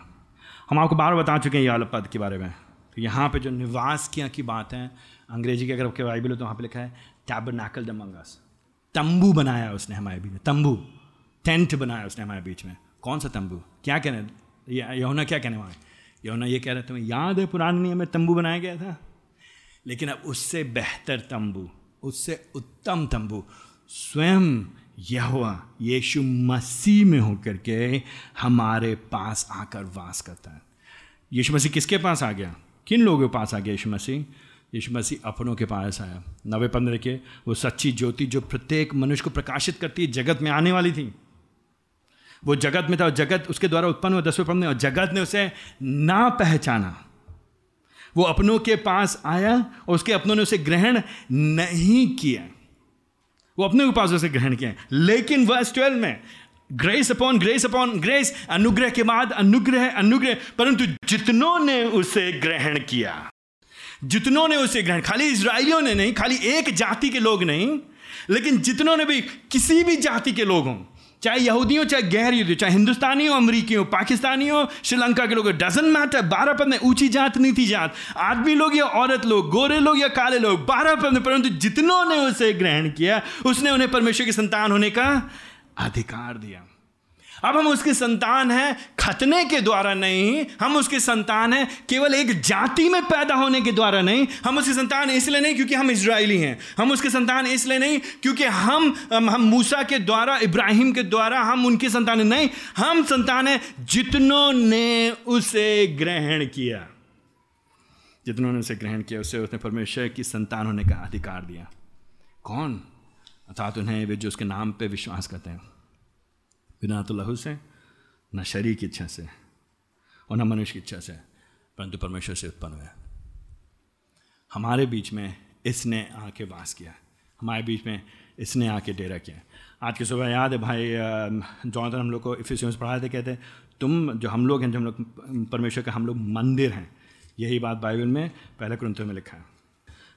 S1: हम आपको बार बता चुके हैं ये पद के बारे में। तो यहाँ पे जो निवास किया की बात है, अंग्रेज़ी की अगर आपके बाइबल हो तो वहाँ पे लिखा है टैबरनैकल द मंगस तंबू बनाया उसने हमारे बीच में, तंबू, टेंट बनाया उसने हमारे बीच में। कौन सा तंबू? क्या कहने यमुना क्या कहने वाले यमुना ये कह रहे तुम्हें याद है पुराने नियम में तंबू बनाया गया था? लेकिन अब उससे बेहतर तंबू, उससे उत्तम तंबू, स्वयं यहुआ यीशु मसीह में होकर के हमारे पास आकर वास करता है। यीशु मसीह किसके पास आ गया? किन लोगों के पास आ गया यीशु मसीह? यीशु मसीह अपनों के पास आया। नवे पंद्रह के, वो सच्ची ज्योति जो प्रत्येक मनुष्य को प्रकाशित करती है, जगत में आने वाली थी। वो जगत में था और जगत उसके द्वारा उत्पन्न हुआ दसवें पद और जगत ने उसे ना पहचाना। वो अपनों के पास आया और उसके अपनों ने उसे ग्रहण नहीं किया। वो अपने के पास उसे ग्रहण किया। लेकिन वर्स ट्वेल्व में grace upon grace upon grace अनुग्रह के बाद अनुग्रह अनुग्रह, परंतु जितनों ने उसे ग्रहण किया। जितनों ने उसे ग्रहण खाली इसराइलियों ने नहीं, खाली एक जाति के लोग नहीं, लेकिन जितनों ने भी किसी भी जाति के लोग हों चाहे यहूदियों, चाहे गैर यहूदी चाहे हिंदुस्तानी हो अमरीकी हो पाकिस्तानी हो श्रीलंका के लोग डजन मैटर बारह पद में ऊँची जात नीति जात, आदमी लोग या औरत लोग, गोरे लोग या काले लोग, बारह पद में परंतु जितनों ने उसे ग्रहण किया, उसने उन्हें परमेश्वर की संतान होने का अधिकार दिया। अब हम उसके संतान हैं खतने के द्वारा नहीं, हम उसके संतान हैं केवल एक जाति में पैदा होने के द्वारा नहीं, हम उसके संतान इसलिए नहीं क्योंकि हम इसराइली हैं, हम उसके संतान इसलिए नहीं क्योंकि हम हम मूसा के द्वारा, इब्राहिम के द्वारा हम उनके संतान नहीं, हम संतान हैं जितनों ने उसे ग्रहण किया। जितनों ने उसे ग्रहण किया, उसे उसने परमेश्वर की संतान होने का अधिकार दिया। कौन? अर्थात उन्हें वे जो उसके नाम पे विश्वास करते हैं। बिना तो लहू से, न शरीर की इच्छा से और न मनुष्य की इच्छा से, परंतु परमेश्वर से उत्पन्न हुआ हमारे बीच में इसने आके वास किया। हमारे बीच में इसने आके डेरा किया। आज की सुबह याद है भाई जौन हम लोग को इफिसियंस पढ़ाए थे, कहते तुम जो हम लोग हैं, जो हम लोग, परमेश्वर के हम लोग मंदिर हैं। यही बात बाइबल में पहले क्रंथों में लिखा है।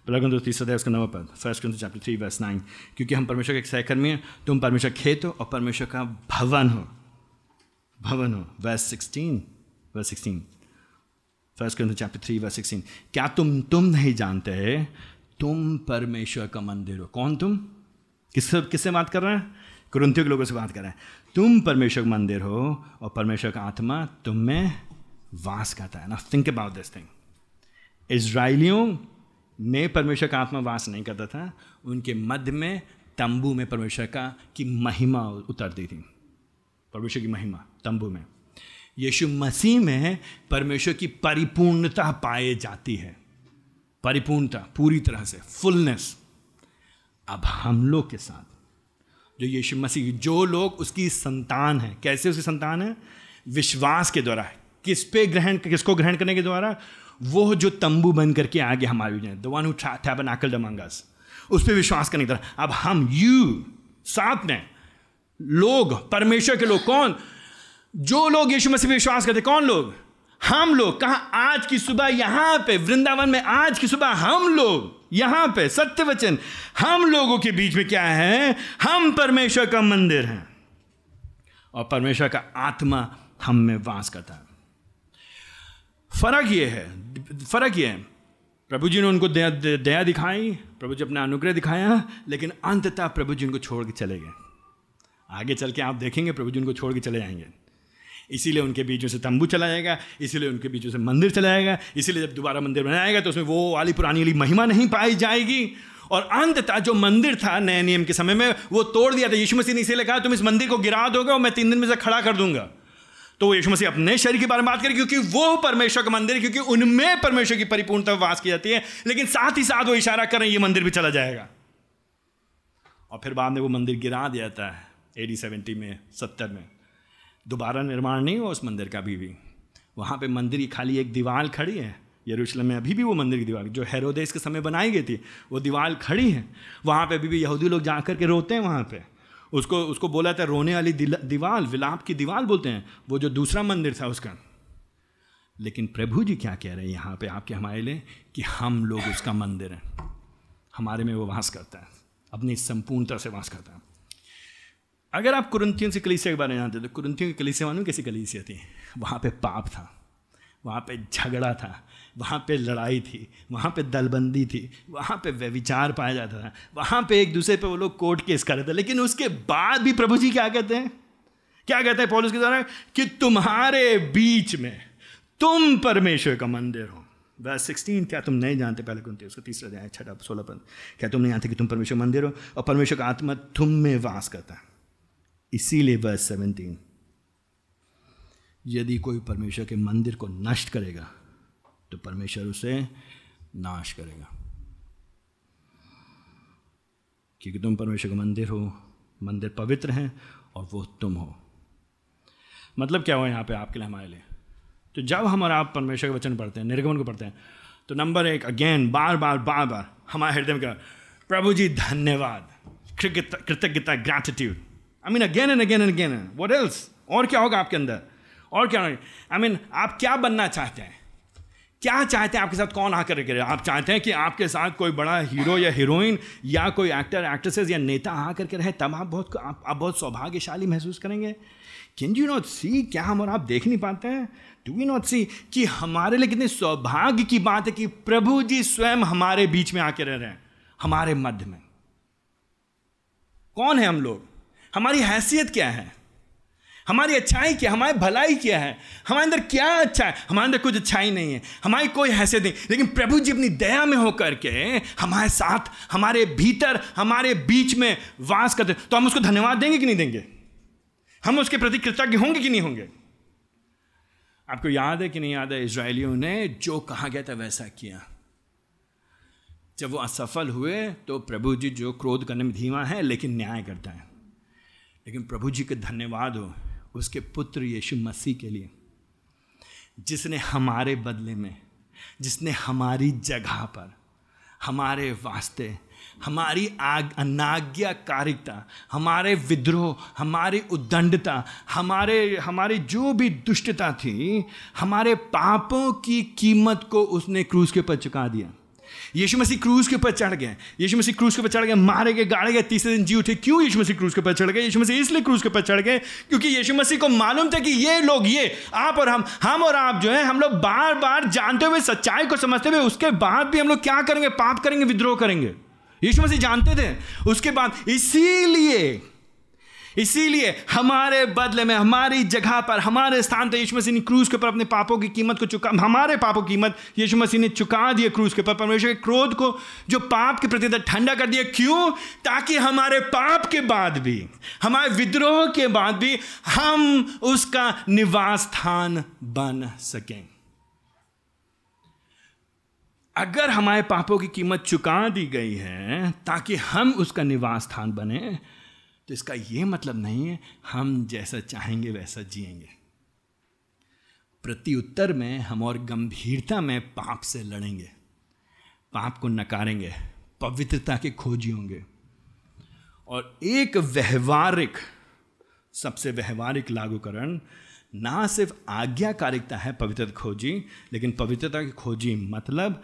S1: क्रंथ तीसरा अध्याय उसका नवा पद first Corinthians chapter three verse nine क्योंकि हम परमेश्वर के सहकर्मी हैं तुम परमेश्वर खेत हो और परमेश्वर का भवन हो भवन हो verse sixteen verse sixteen first Corinthians chapter three verse sixteen क्या तुम तुम नहीं जानते तुम परमेश्वर का मंदिर हो कौन तुम किस किससे बात कर रहे हैं कुरंतियों के लोगों से बात कर रहे हैं तुम परमेश्वर का मंदिर हो और परमेश्वर का आत्मा तुम में वास करता है ना थिंक अबाउट दिस थिंग इसराइलियों में परमेश्वर का आत्मा वास नहीं करता था, उनके मध्य में, तंबू में परमेश्वर का, की महिमा उतरती थी। परमेश्वर की महिमा, तंबू में। यीशु मसीह में परमेश्वर की परिपूर्णता पाए जाती है। परिपूर्णता, पूरी तरह से फुलनेस अब हम लोग के साथ, जो यीशु मसीह, जो लोग उसकी संतान है, कैसे उसकी संतान है? विश्वास के द्वारा किस पे ग्रहण, किसको ग्रहण करने के द्वारा? वो जो तंबू बन करके आगे हमारे the one who tabernacle among उस पर विश्वास करने की अब हम यू साथ में, लोग, परमेश्वर के लोग, कौन? जो लोग यीशु मसीह विश्वास करते, कौन लोग? हम लोग। कहा? आज की सुबह यहाँ पे, वृंदावन में आज की सुबह हम लोग, यहाँ पे, सत्य वचन। हम लोगों के बीच में क्या है? हम परमेश्वर का मंदिर हैं। और परमेश्वर का आत्मा हम में वास करता है। फ़र्क ये है, फ़र्क ये है। प्रभु जी ने उनको दया दया दिखाई, प्रभु जी अपना अनुग्रह दिखाया, लेकिन अंततः प्रभु जी उनको छोड़ के चले गए। आगे चल के आप देखेंगे, प्रभु जी उनको छोड़ के चले जाएँगे इसीलिए उनके बीचों से तंबू चला जाएगा इसीलिए उनके बीचों से मंदिर चला जाएगा इसीलिए जब दोबारा मंदिर बनाएगा तो उसमें वो वाली पुरानी वाली महिमा नहीं पाई जाएगी। और अंततः जो मंदिर था नए नियम के समय में, वो तोड़ दिया था। यीशु मसीह ने इसीलिए कहा, तुम इस मंदिर को गिरा दोगे और मैं तीन दिन में से खड़ा कर दूँगा। तो यीशु मसीह अपने शरीर के बारे में बात करें, क्योंकि वो परमेश्वर का मंदिर है, क्योंकि उनमें परमेश्वर की परिपूर्णता वास की जाती है, लेकिन साथ ही साथ वो इशारा करें ये मंदिर भी चला जाएगा। और फिर बाद में वो मंदिर गिरा दिया जाता है एडी सेवेंटी में, सत्तर में। दोबारा निर्माण नहीं हुआ उस मंदिर का अभी भी। वहाँ पे मंदिर की खाली एक दीवार खड़ी है, यरूशलेम में अभी भी वो मंदिर की दीवार जो हेरोदेश के समय बनाई गई थी, वो दीवार खड़ी है। वहाँ पे अभी भी यहूदी लोग जा कर के रोते हैं वहाँ पे। उसको उसको बोला था, रोने वाली दीवाल, विलाप की दीवाल बोलते हैं। वो जो दूसरा मंदिर था उसका। लेकिन प्रभु जी क्या कह रहे हैं? यहाँ पे आपके, हमारे लिए कि हम लोग उसका मंदिर हैं। हमारे में वो वास करता है। अपनी संपूर्णता से वास करता है। अगर आप कुरंतियों से कलीसिया के बारे में जानते तो कुरंतियों की कलीसिया मालूम कैसी कलीसिया थी? वहाँ पे पाप था। वहाँ पे झगड़ा था। वहाँ पे लड़ाई थी, वहाँ पे दलबंदी थी, वहाँ पे व्यविचार पाया जाता था, वहाँ पे एक दूसरे पे वो लोग कोर्ट केस कर रहे थे, लेकिन उसके बाद भी प्रभु जी क्या कहते हैं? क्या कहते हैं पॉलिस के द्वारा? कि तुम्हारे बीच में तुम परमेश्वर का मंदिर हो। वह सिक्सटीन क्या तुम नहीं जानते? पहले थे उसका तीसरा अध्याय, छठा, सोलह पद क्या तुम नहीं जानते कि तुम परमेश्वर मंदिर हो? और परमेश्वर का आत्मा तुम में वास करता है। इसीलिए वर्स सेवनटीन यदि कोई परमेश्वर के मंदिर को नष्ट करेगा तो परमेश्वर उसे नाश करेगा। क्योंकि तुम परमेश्वर का मंदिर हो, मंदिर पवित्र है और वो तुम हो। मतलब क्या हुआ यहाँ पे आपके लिए, हमारे लिए? तो जब हम और आप परमेश्वर के वचन पढ़ते हैं, निर्गमन को पढ़ते हैं तो नंबर एक अगेन बार बार बार बार, हमारे हृदय में क्या? प्रभु जी, धन्यवाद। कृतज्ञता gratitude I mean again and again and again what else और क्या होगा आपके अंदर? और क्या आई मीन आप क्या बनना चाहते हैं? क्या चाहते हैं आपके साथ कौन आकर करे आप चाहते हैं कि आपके साथ कोई बड़ा हीरो या हीरोइन या कोई एक्टर एक्ट्रेसेस या नेता आकर के रहे तब आप बहुत आप, आप बहुत सौभाग्यशाली महसूस करेंगे। कैन यू नॉट सी क्या हम और आप देख नहीं पाते हैं? डू यू नॉट सी कि हमारे लिए कितने सौभाग्य की बात है कि प्रभु जी स्वयं हमारे बीच में आके रह रहे हैं हमारे मध्य में। कौन है हम लोग? हमारी हैसियत क्या है? हमारी अच्छाई क्या हमारी भलाई क्या है? हमारे अंदर क्या अच्छा है? हमारे अंदर कुछ अच्छाई नहीं है। हमारी कोई हैसियत नहीं। लेकिन प्रभु जी अपनी दया में होकर के हमारे साथ, हमारे भीतर, हमारे बीच में वास करते तो हम उसको धन्यवाद देंगे कि नहीं देंगे? हम उसके प्रति कृतज्ञ होंगे कि नहीं होंगे? आपको याद है कि नहीं याद है? इसराइलियों ने जो कहा गया था, वैसा किया। जब वो असफल हुए तो प्रभु जी जो क्रोध करने में धीमा है, लेकिन न्याय करता है। लेकिन प्रभु जी के धन्यवाद हो। उसके पुत्र यीशु मसीह के लिए, जिसने हमारे बदले में, जिसने हमारी जगह पर, हमारे वास्ते, हमारी आग, अनाज्ञाकारिता, हमारे विद्रोह, हमारी उद्दंडता, हमारे, हमारी जो भी दुष्टता थी, हमारे पापों की कीमत को उसने क्रूज के ऊपर चुका दिया। यीशु मसीह क्रूज के ऊपर चढ़ गए। यीशु मसीह क्रूज के ऊपर चढ़ गए, मारे गए, गाड़े गए, तीसरे दिन जी उठे, क्यों यीशु मसीह क्रूज के ऊपर चढ़ गए? यीशु मसीह इसलिए क्रूज के ऊपर चढ़ गए क्योंकि यीशु मसीह को मालूम था कि ये लोग, ये आप और हम हम और आप जो है, हम लोग बार बार जानते हुए, सच्चाई को समझते हुए, उसके बाद भी हम लोग क्या करेंगे? पाप करेंगे, विद्रोह करेंगे। यीशु मसीह जानते थे। उसके बाद इसीलिए इसीलिए हमारे बदले में, हमारी जगह पर, हमारे स्थान पर यीशु मसीह ने क्रूज के ऊपर अपने पापों की कीमत को चुका, हमारे पापों की कीमत यीशु मसीह ने चुका दिया क्रूज के ऊपर। परमेश्वर के क्रोध को, जो पाप के प्रति ठंडा कर दिया, क्यों? ताकि हमारे पाप के बाद भी, हमारे विद्रोह के बाद भी हम उसका निवास स्थान बन सकें। अगर हमारे पापों की कीमत चुका दी गई है, ताकि हम उसका निवास स्थान बने तो इसका ये मतलब नहीं है, हम जैसा चाहेंगे वैसा जिएँगे। प्रति उत्तर में हम और गंभीरता में पाप से लड़ेंगे, पाप को नकारेंगे, पवित्रता के खोजी होंगे। और एक व्यवहारिक, सबसे व्यवहारिक लागूकरण ना सिर्फ़ आज्ञाकारिकता है पवित्रता खोजी, लेकिन पवित्रता की खोजी मतलब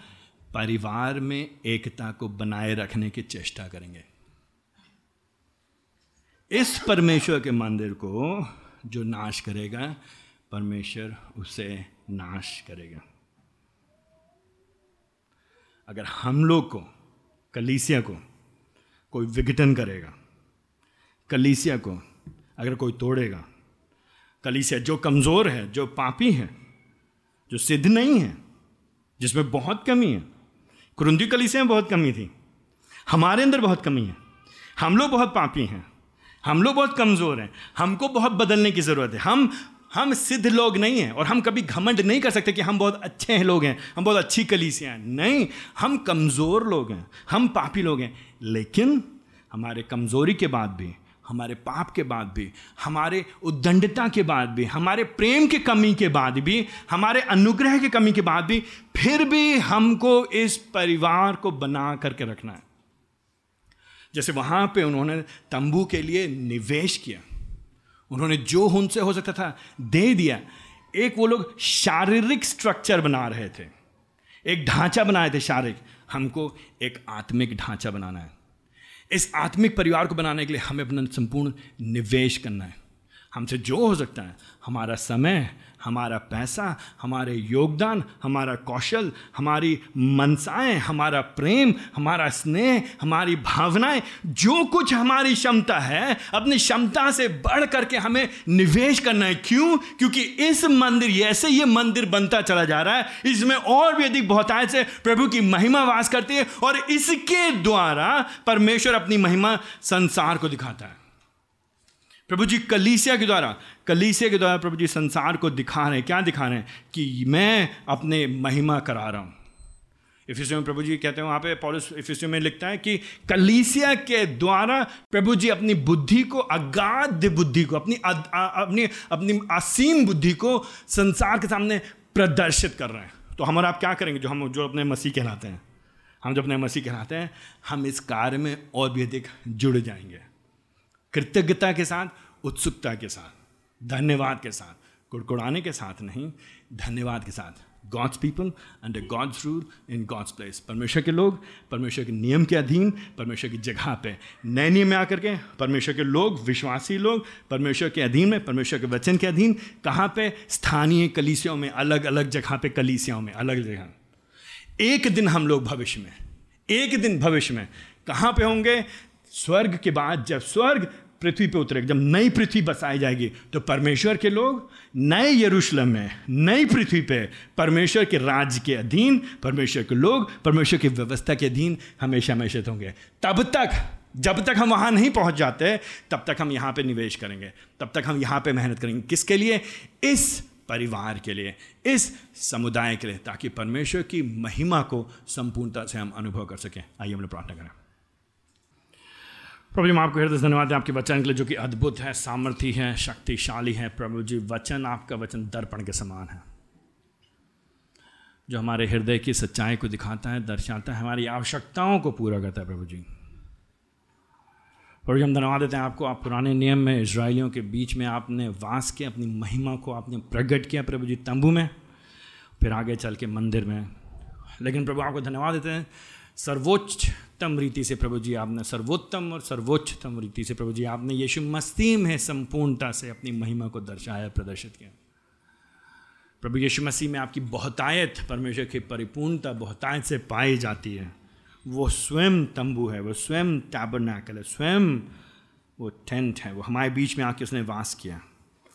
S1: परिवार में एकता को बनाए रखने की चेष्टा करेंगे। इस परमेश्वर के मंदिर को जो नाश करेगा, परमेश्वर उसे नाश करेगा। अगर हम लोग को, कलीसिया को कोई विघटन करेगा, कलीसिया को अगर कोई तोड़ेगा, कलीसिया जो कमज़ोर है, जो पापी है, जो सिद्ध नहीं है, जिसमें बहुत कमी है, कुरुंदी कलीसिया में बहुत कमी थी, हमारे अंदर बहुत कमी है, हम लोग बहुत पापी हैं हम लोग बहुत कमज़ोर हैं। हमको बहुत बदलने की ज़रूरत है। हम हम सिद्ध लोग नहीं हैं और हम कभी घमंड नहीं कर सकते कि हम बहुत अच्छे हैं लोग हैं, हम बहुत अच्छी कलीसियाँ हैं। नहीं, हम कमज़ोर लोग हैं, हम पापी लोग हैं। लेकिन हमारे कमज़ोरी के बाद भी, हमारे पाप के बाद भी, हमारे उद्दंडता के बाद भी, हमारे प्रेम की कमी के बाद भी, हमारे अनुग्रह की कमी के बाद भी, फिर भी हमको इस परिवार को बना करके रखना है। जैसे वहाँ पे उन्होंने तंबू के लिए निवेश किया। उन्होंने जो उनसे हो सकता था, दे दिया। एक वो लोग शारीरिक स्ट्रक्चर बना रहे थे। एक ढांचा बनाए थे शारीरिक। हमको एक आत्मिक ढांचा बनाना है। इस आत्मिक परिवार को बनाने के लिए हमें अपना संपूर्ण निवेश करना है। हमसे जो हो सकता है। हमारा समय, हमारा पैसा, हमारे योगदान, हमारा कौशल, हमारी मनसाएँ, हमारा प्रेम, हमारा स्नेह, हमारी भावनाएँ, जो कुछ हमारी क्षमता है, अपनी क्षमता से बढ़ करके हमें निवेश करना है। क्यों? क्योंकि इस मंदिर, ऐसे ये मंदिर बनता चला जा रहा है, इसमें और भी अधिक बहुतायत से प्रभु की महिमा वास करती है और इसके द्वारा परमेश्वर अपनी महिमा संसार को दिखाता है। प्रभु जी, कलीसिया के द्वारा, कलीसिया के द्वारा प्रभु जी संसार को दिखा रहे हैं। क्या दिखा रहे हैं? कि मैं अपने महिमा करा रहा हूँ। इफिसियो में प्रभु जी कहते हैं, वहाँ पे पॉलिस इफिसियो में लिखता है कि कलीसिया के द्वारा प्रभु जी अपनी बुद्धि को, अगाध बुद्धि को, अपनी अपनी अपनी असीम बुद्धि को संसार के सामने प्रदर्शित कर रहे हैं। तो हम और आप क्या करेंगे? जो हम, जो अपने मसीह कहलाते हैं। हम जो अपने मसीह कहलाते हैं, हम इस कार्य में और भी अधिक जुड़ जाएँगे। कृतज्ञता के साथ, उत्सुकता के साथ, धन्यवाद के साथ, कुड़कुड़ाने के साथ नहीं, धन्यवाद के साथ। God's people under God's rule in God's place परमेश्वर के लोग, परमेश्वर के नियम के अधीन, परमेश्वर की जगह पे। नए नियम में आकर के परमेश्वर के लोग, विश्वासी लोग, परमेश्वर के अधीन में, परमेश्वर के वचन के अधीन, कहाँ पे? स्थानीय कलीसियों में अलग अलग जगह पे कलीसियाओं में, अलग जगह। एक दिन हम लोग भविष्य में, एक दिन भविष्य में कहाँ पे होंगे? स्वर्ग के बाद जब स्वर्ग पृथ्वी पे उतरेगा, जब नई पृथ्वी बसाई जाएगी तो परमेश्वर के लोग नए यरूशलेम में, नई पृथ्वी पे परमेश्वर के राज्य के अधीन, परमेश्वर के लोग, परमेश्वर की व्यवस्था के अधीन हमेशा हमेशा होंगे। तब तक, जब तक हम वहाँ नहीं पहुँच जाते, तब तक हम यहाँ पे निवेश करेंगे। तब तक हम यहाँ पे मेहनत करेंगे। किसके लिए? इस परिवार के लिए, इस समुदाय के लिए, ताकि परमेश्वर की महिमा को संपूर्णता से हम अनुभव कर सकें। आइए हम लोग प्रार्थना करें। प्रभु जी, मैं आपको हृदय धन्यवाद आपके वचन के लिए जो कि अद्भुत है सामर्थ्य है, शक्तिशाली है। प्रभु जी, वचन आपका, वचन दर्पण के समान है। जो हमारे हृदय की सच्चाई को दिखाता है, दर्शाता है, हमारी आवश्यकताओं को पूरा करता है, प्रभु जी। प्रभु जी, हम धन्यवाद देते हैं आपको। आप पुराने नियम में इसराइलियों के बीच में आपने वास किया, अपनी महिमा को आपने प्रकट किया, प्रभु जी, तंबू में, फिर आगे चल के मंदिर में। लेकिन प्रभु, आपको धन्यवाद देते हैं सर्वोच्चतम रीति से प्रभु जी आपने सर्वोत्तम और सर्वोच्चतम रीति से प्रभु जी आपने यीशु मसीह में संपूर्णता से अपनी महिमा को दर्शाया, प्रदर्शित किया। प्रभु यीशु मसीह में आपकी बहुतायत परमेश्वर की परिपूर्णता बहुतायत से पाई जाती है। वो स्वयं तंबू है, वो स्वयं टैबरनैकल है, स्वयं वो टेंट है, वो हमारे बीच में आके उसने वास किया।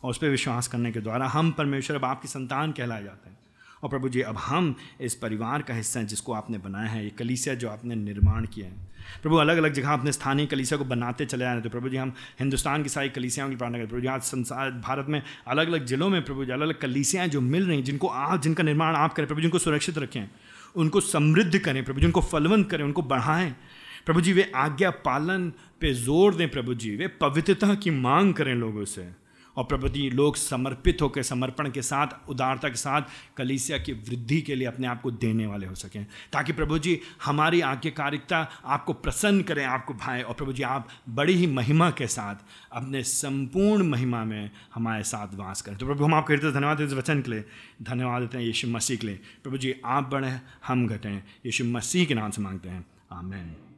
S1: और उस पर विश्वास करने के द्वारा हम परमेश्वर अब आपकी संतान कहलाए जाते हैं। और प्रभु जी, अब हम इस परिवार का हिस्सा हैं जिसको आपने बनाया है, ये कलीसिया जो आपने निर्माण किया है। प्रभु अलग अलग जगह अपने स्थानीय कलीसिया को बनाते चले आ रहे तो प्रभु जी, हम हिंदुस्तान की सारी कलीसियाओं की प्रार्थना करते प्रभु जी, आज संसार, भारत में अलग अलग जिलों में प्रभु जी अलग अलग कलीसियाँ जो मिल रही हैं, जिनको आप जिनका निर्माण आप करें, प्रभु जी, उनको सुरक्षित रखें, उनको समृद्ध करें, प्रभु जी, उनको फलवंत करें, उनको बढ़ाएँ। प्रभु जी, वे आज्ञा पालन पे ज़ोर दें प्रभु जी, वे पवित्रता की मांग करें लोगों से। और प्रभु जी लोग समर्पित होकर समर्पण के साथ, उदारता के साथ कलीसिया की वृद्धि के लिए अपने आप को देने वाले हो सकें। ताकि प्रभु जी हमारी आज्ञाकारिकता आपको प्रसन्न करें, आपको भाए। और प्रभु जी आप बड़ी ही महिमा के साथ, अपने संपूर्ण महिमा में हमारे साथ वास करें। तो प्रभु, हम आपको हृदय धन्यवाद इस वचन के लिए। धन्यवाद देते हैं यीशु मसीह के लिए। प्रभु जी आप बढ़ें, हम घटें। यीशु मसीह के नाम से मांगते हैं। आमेन।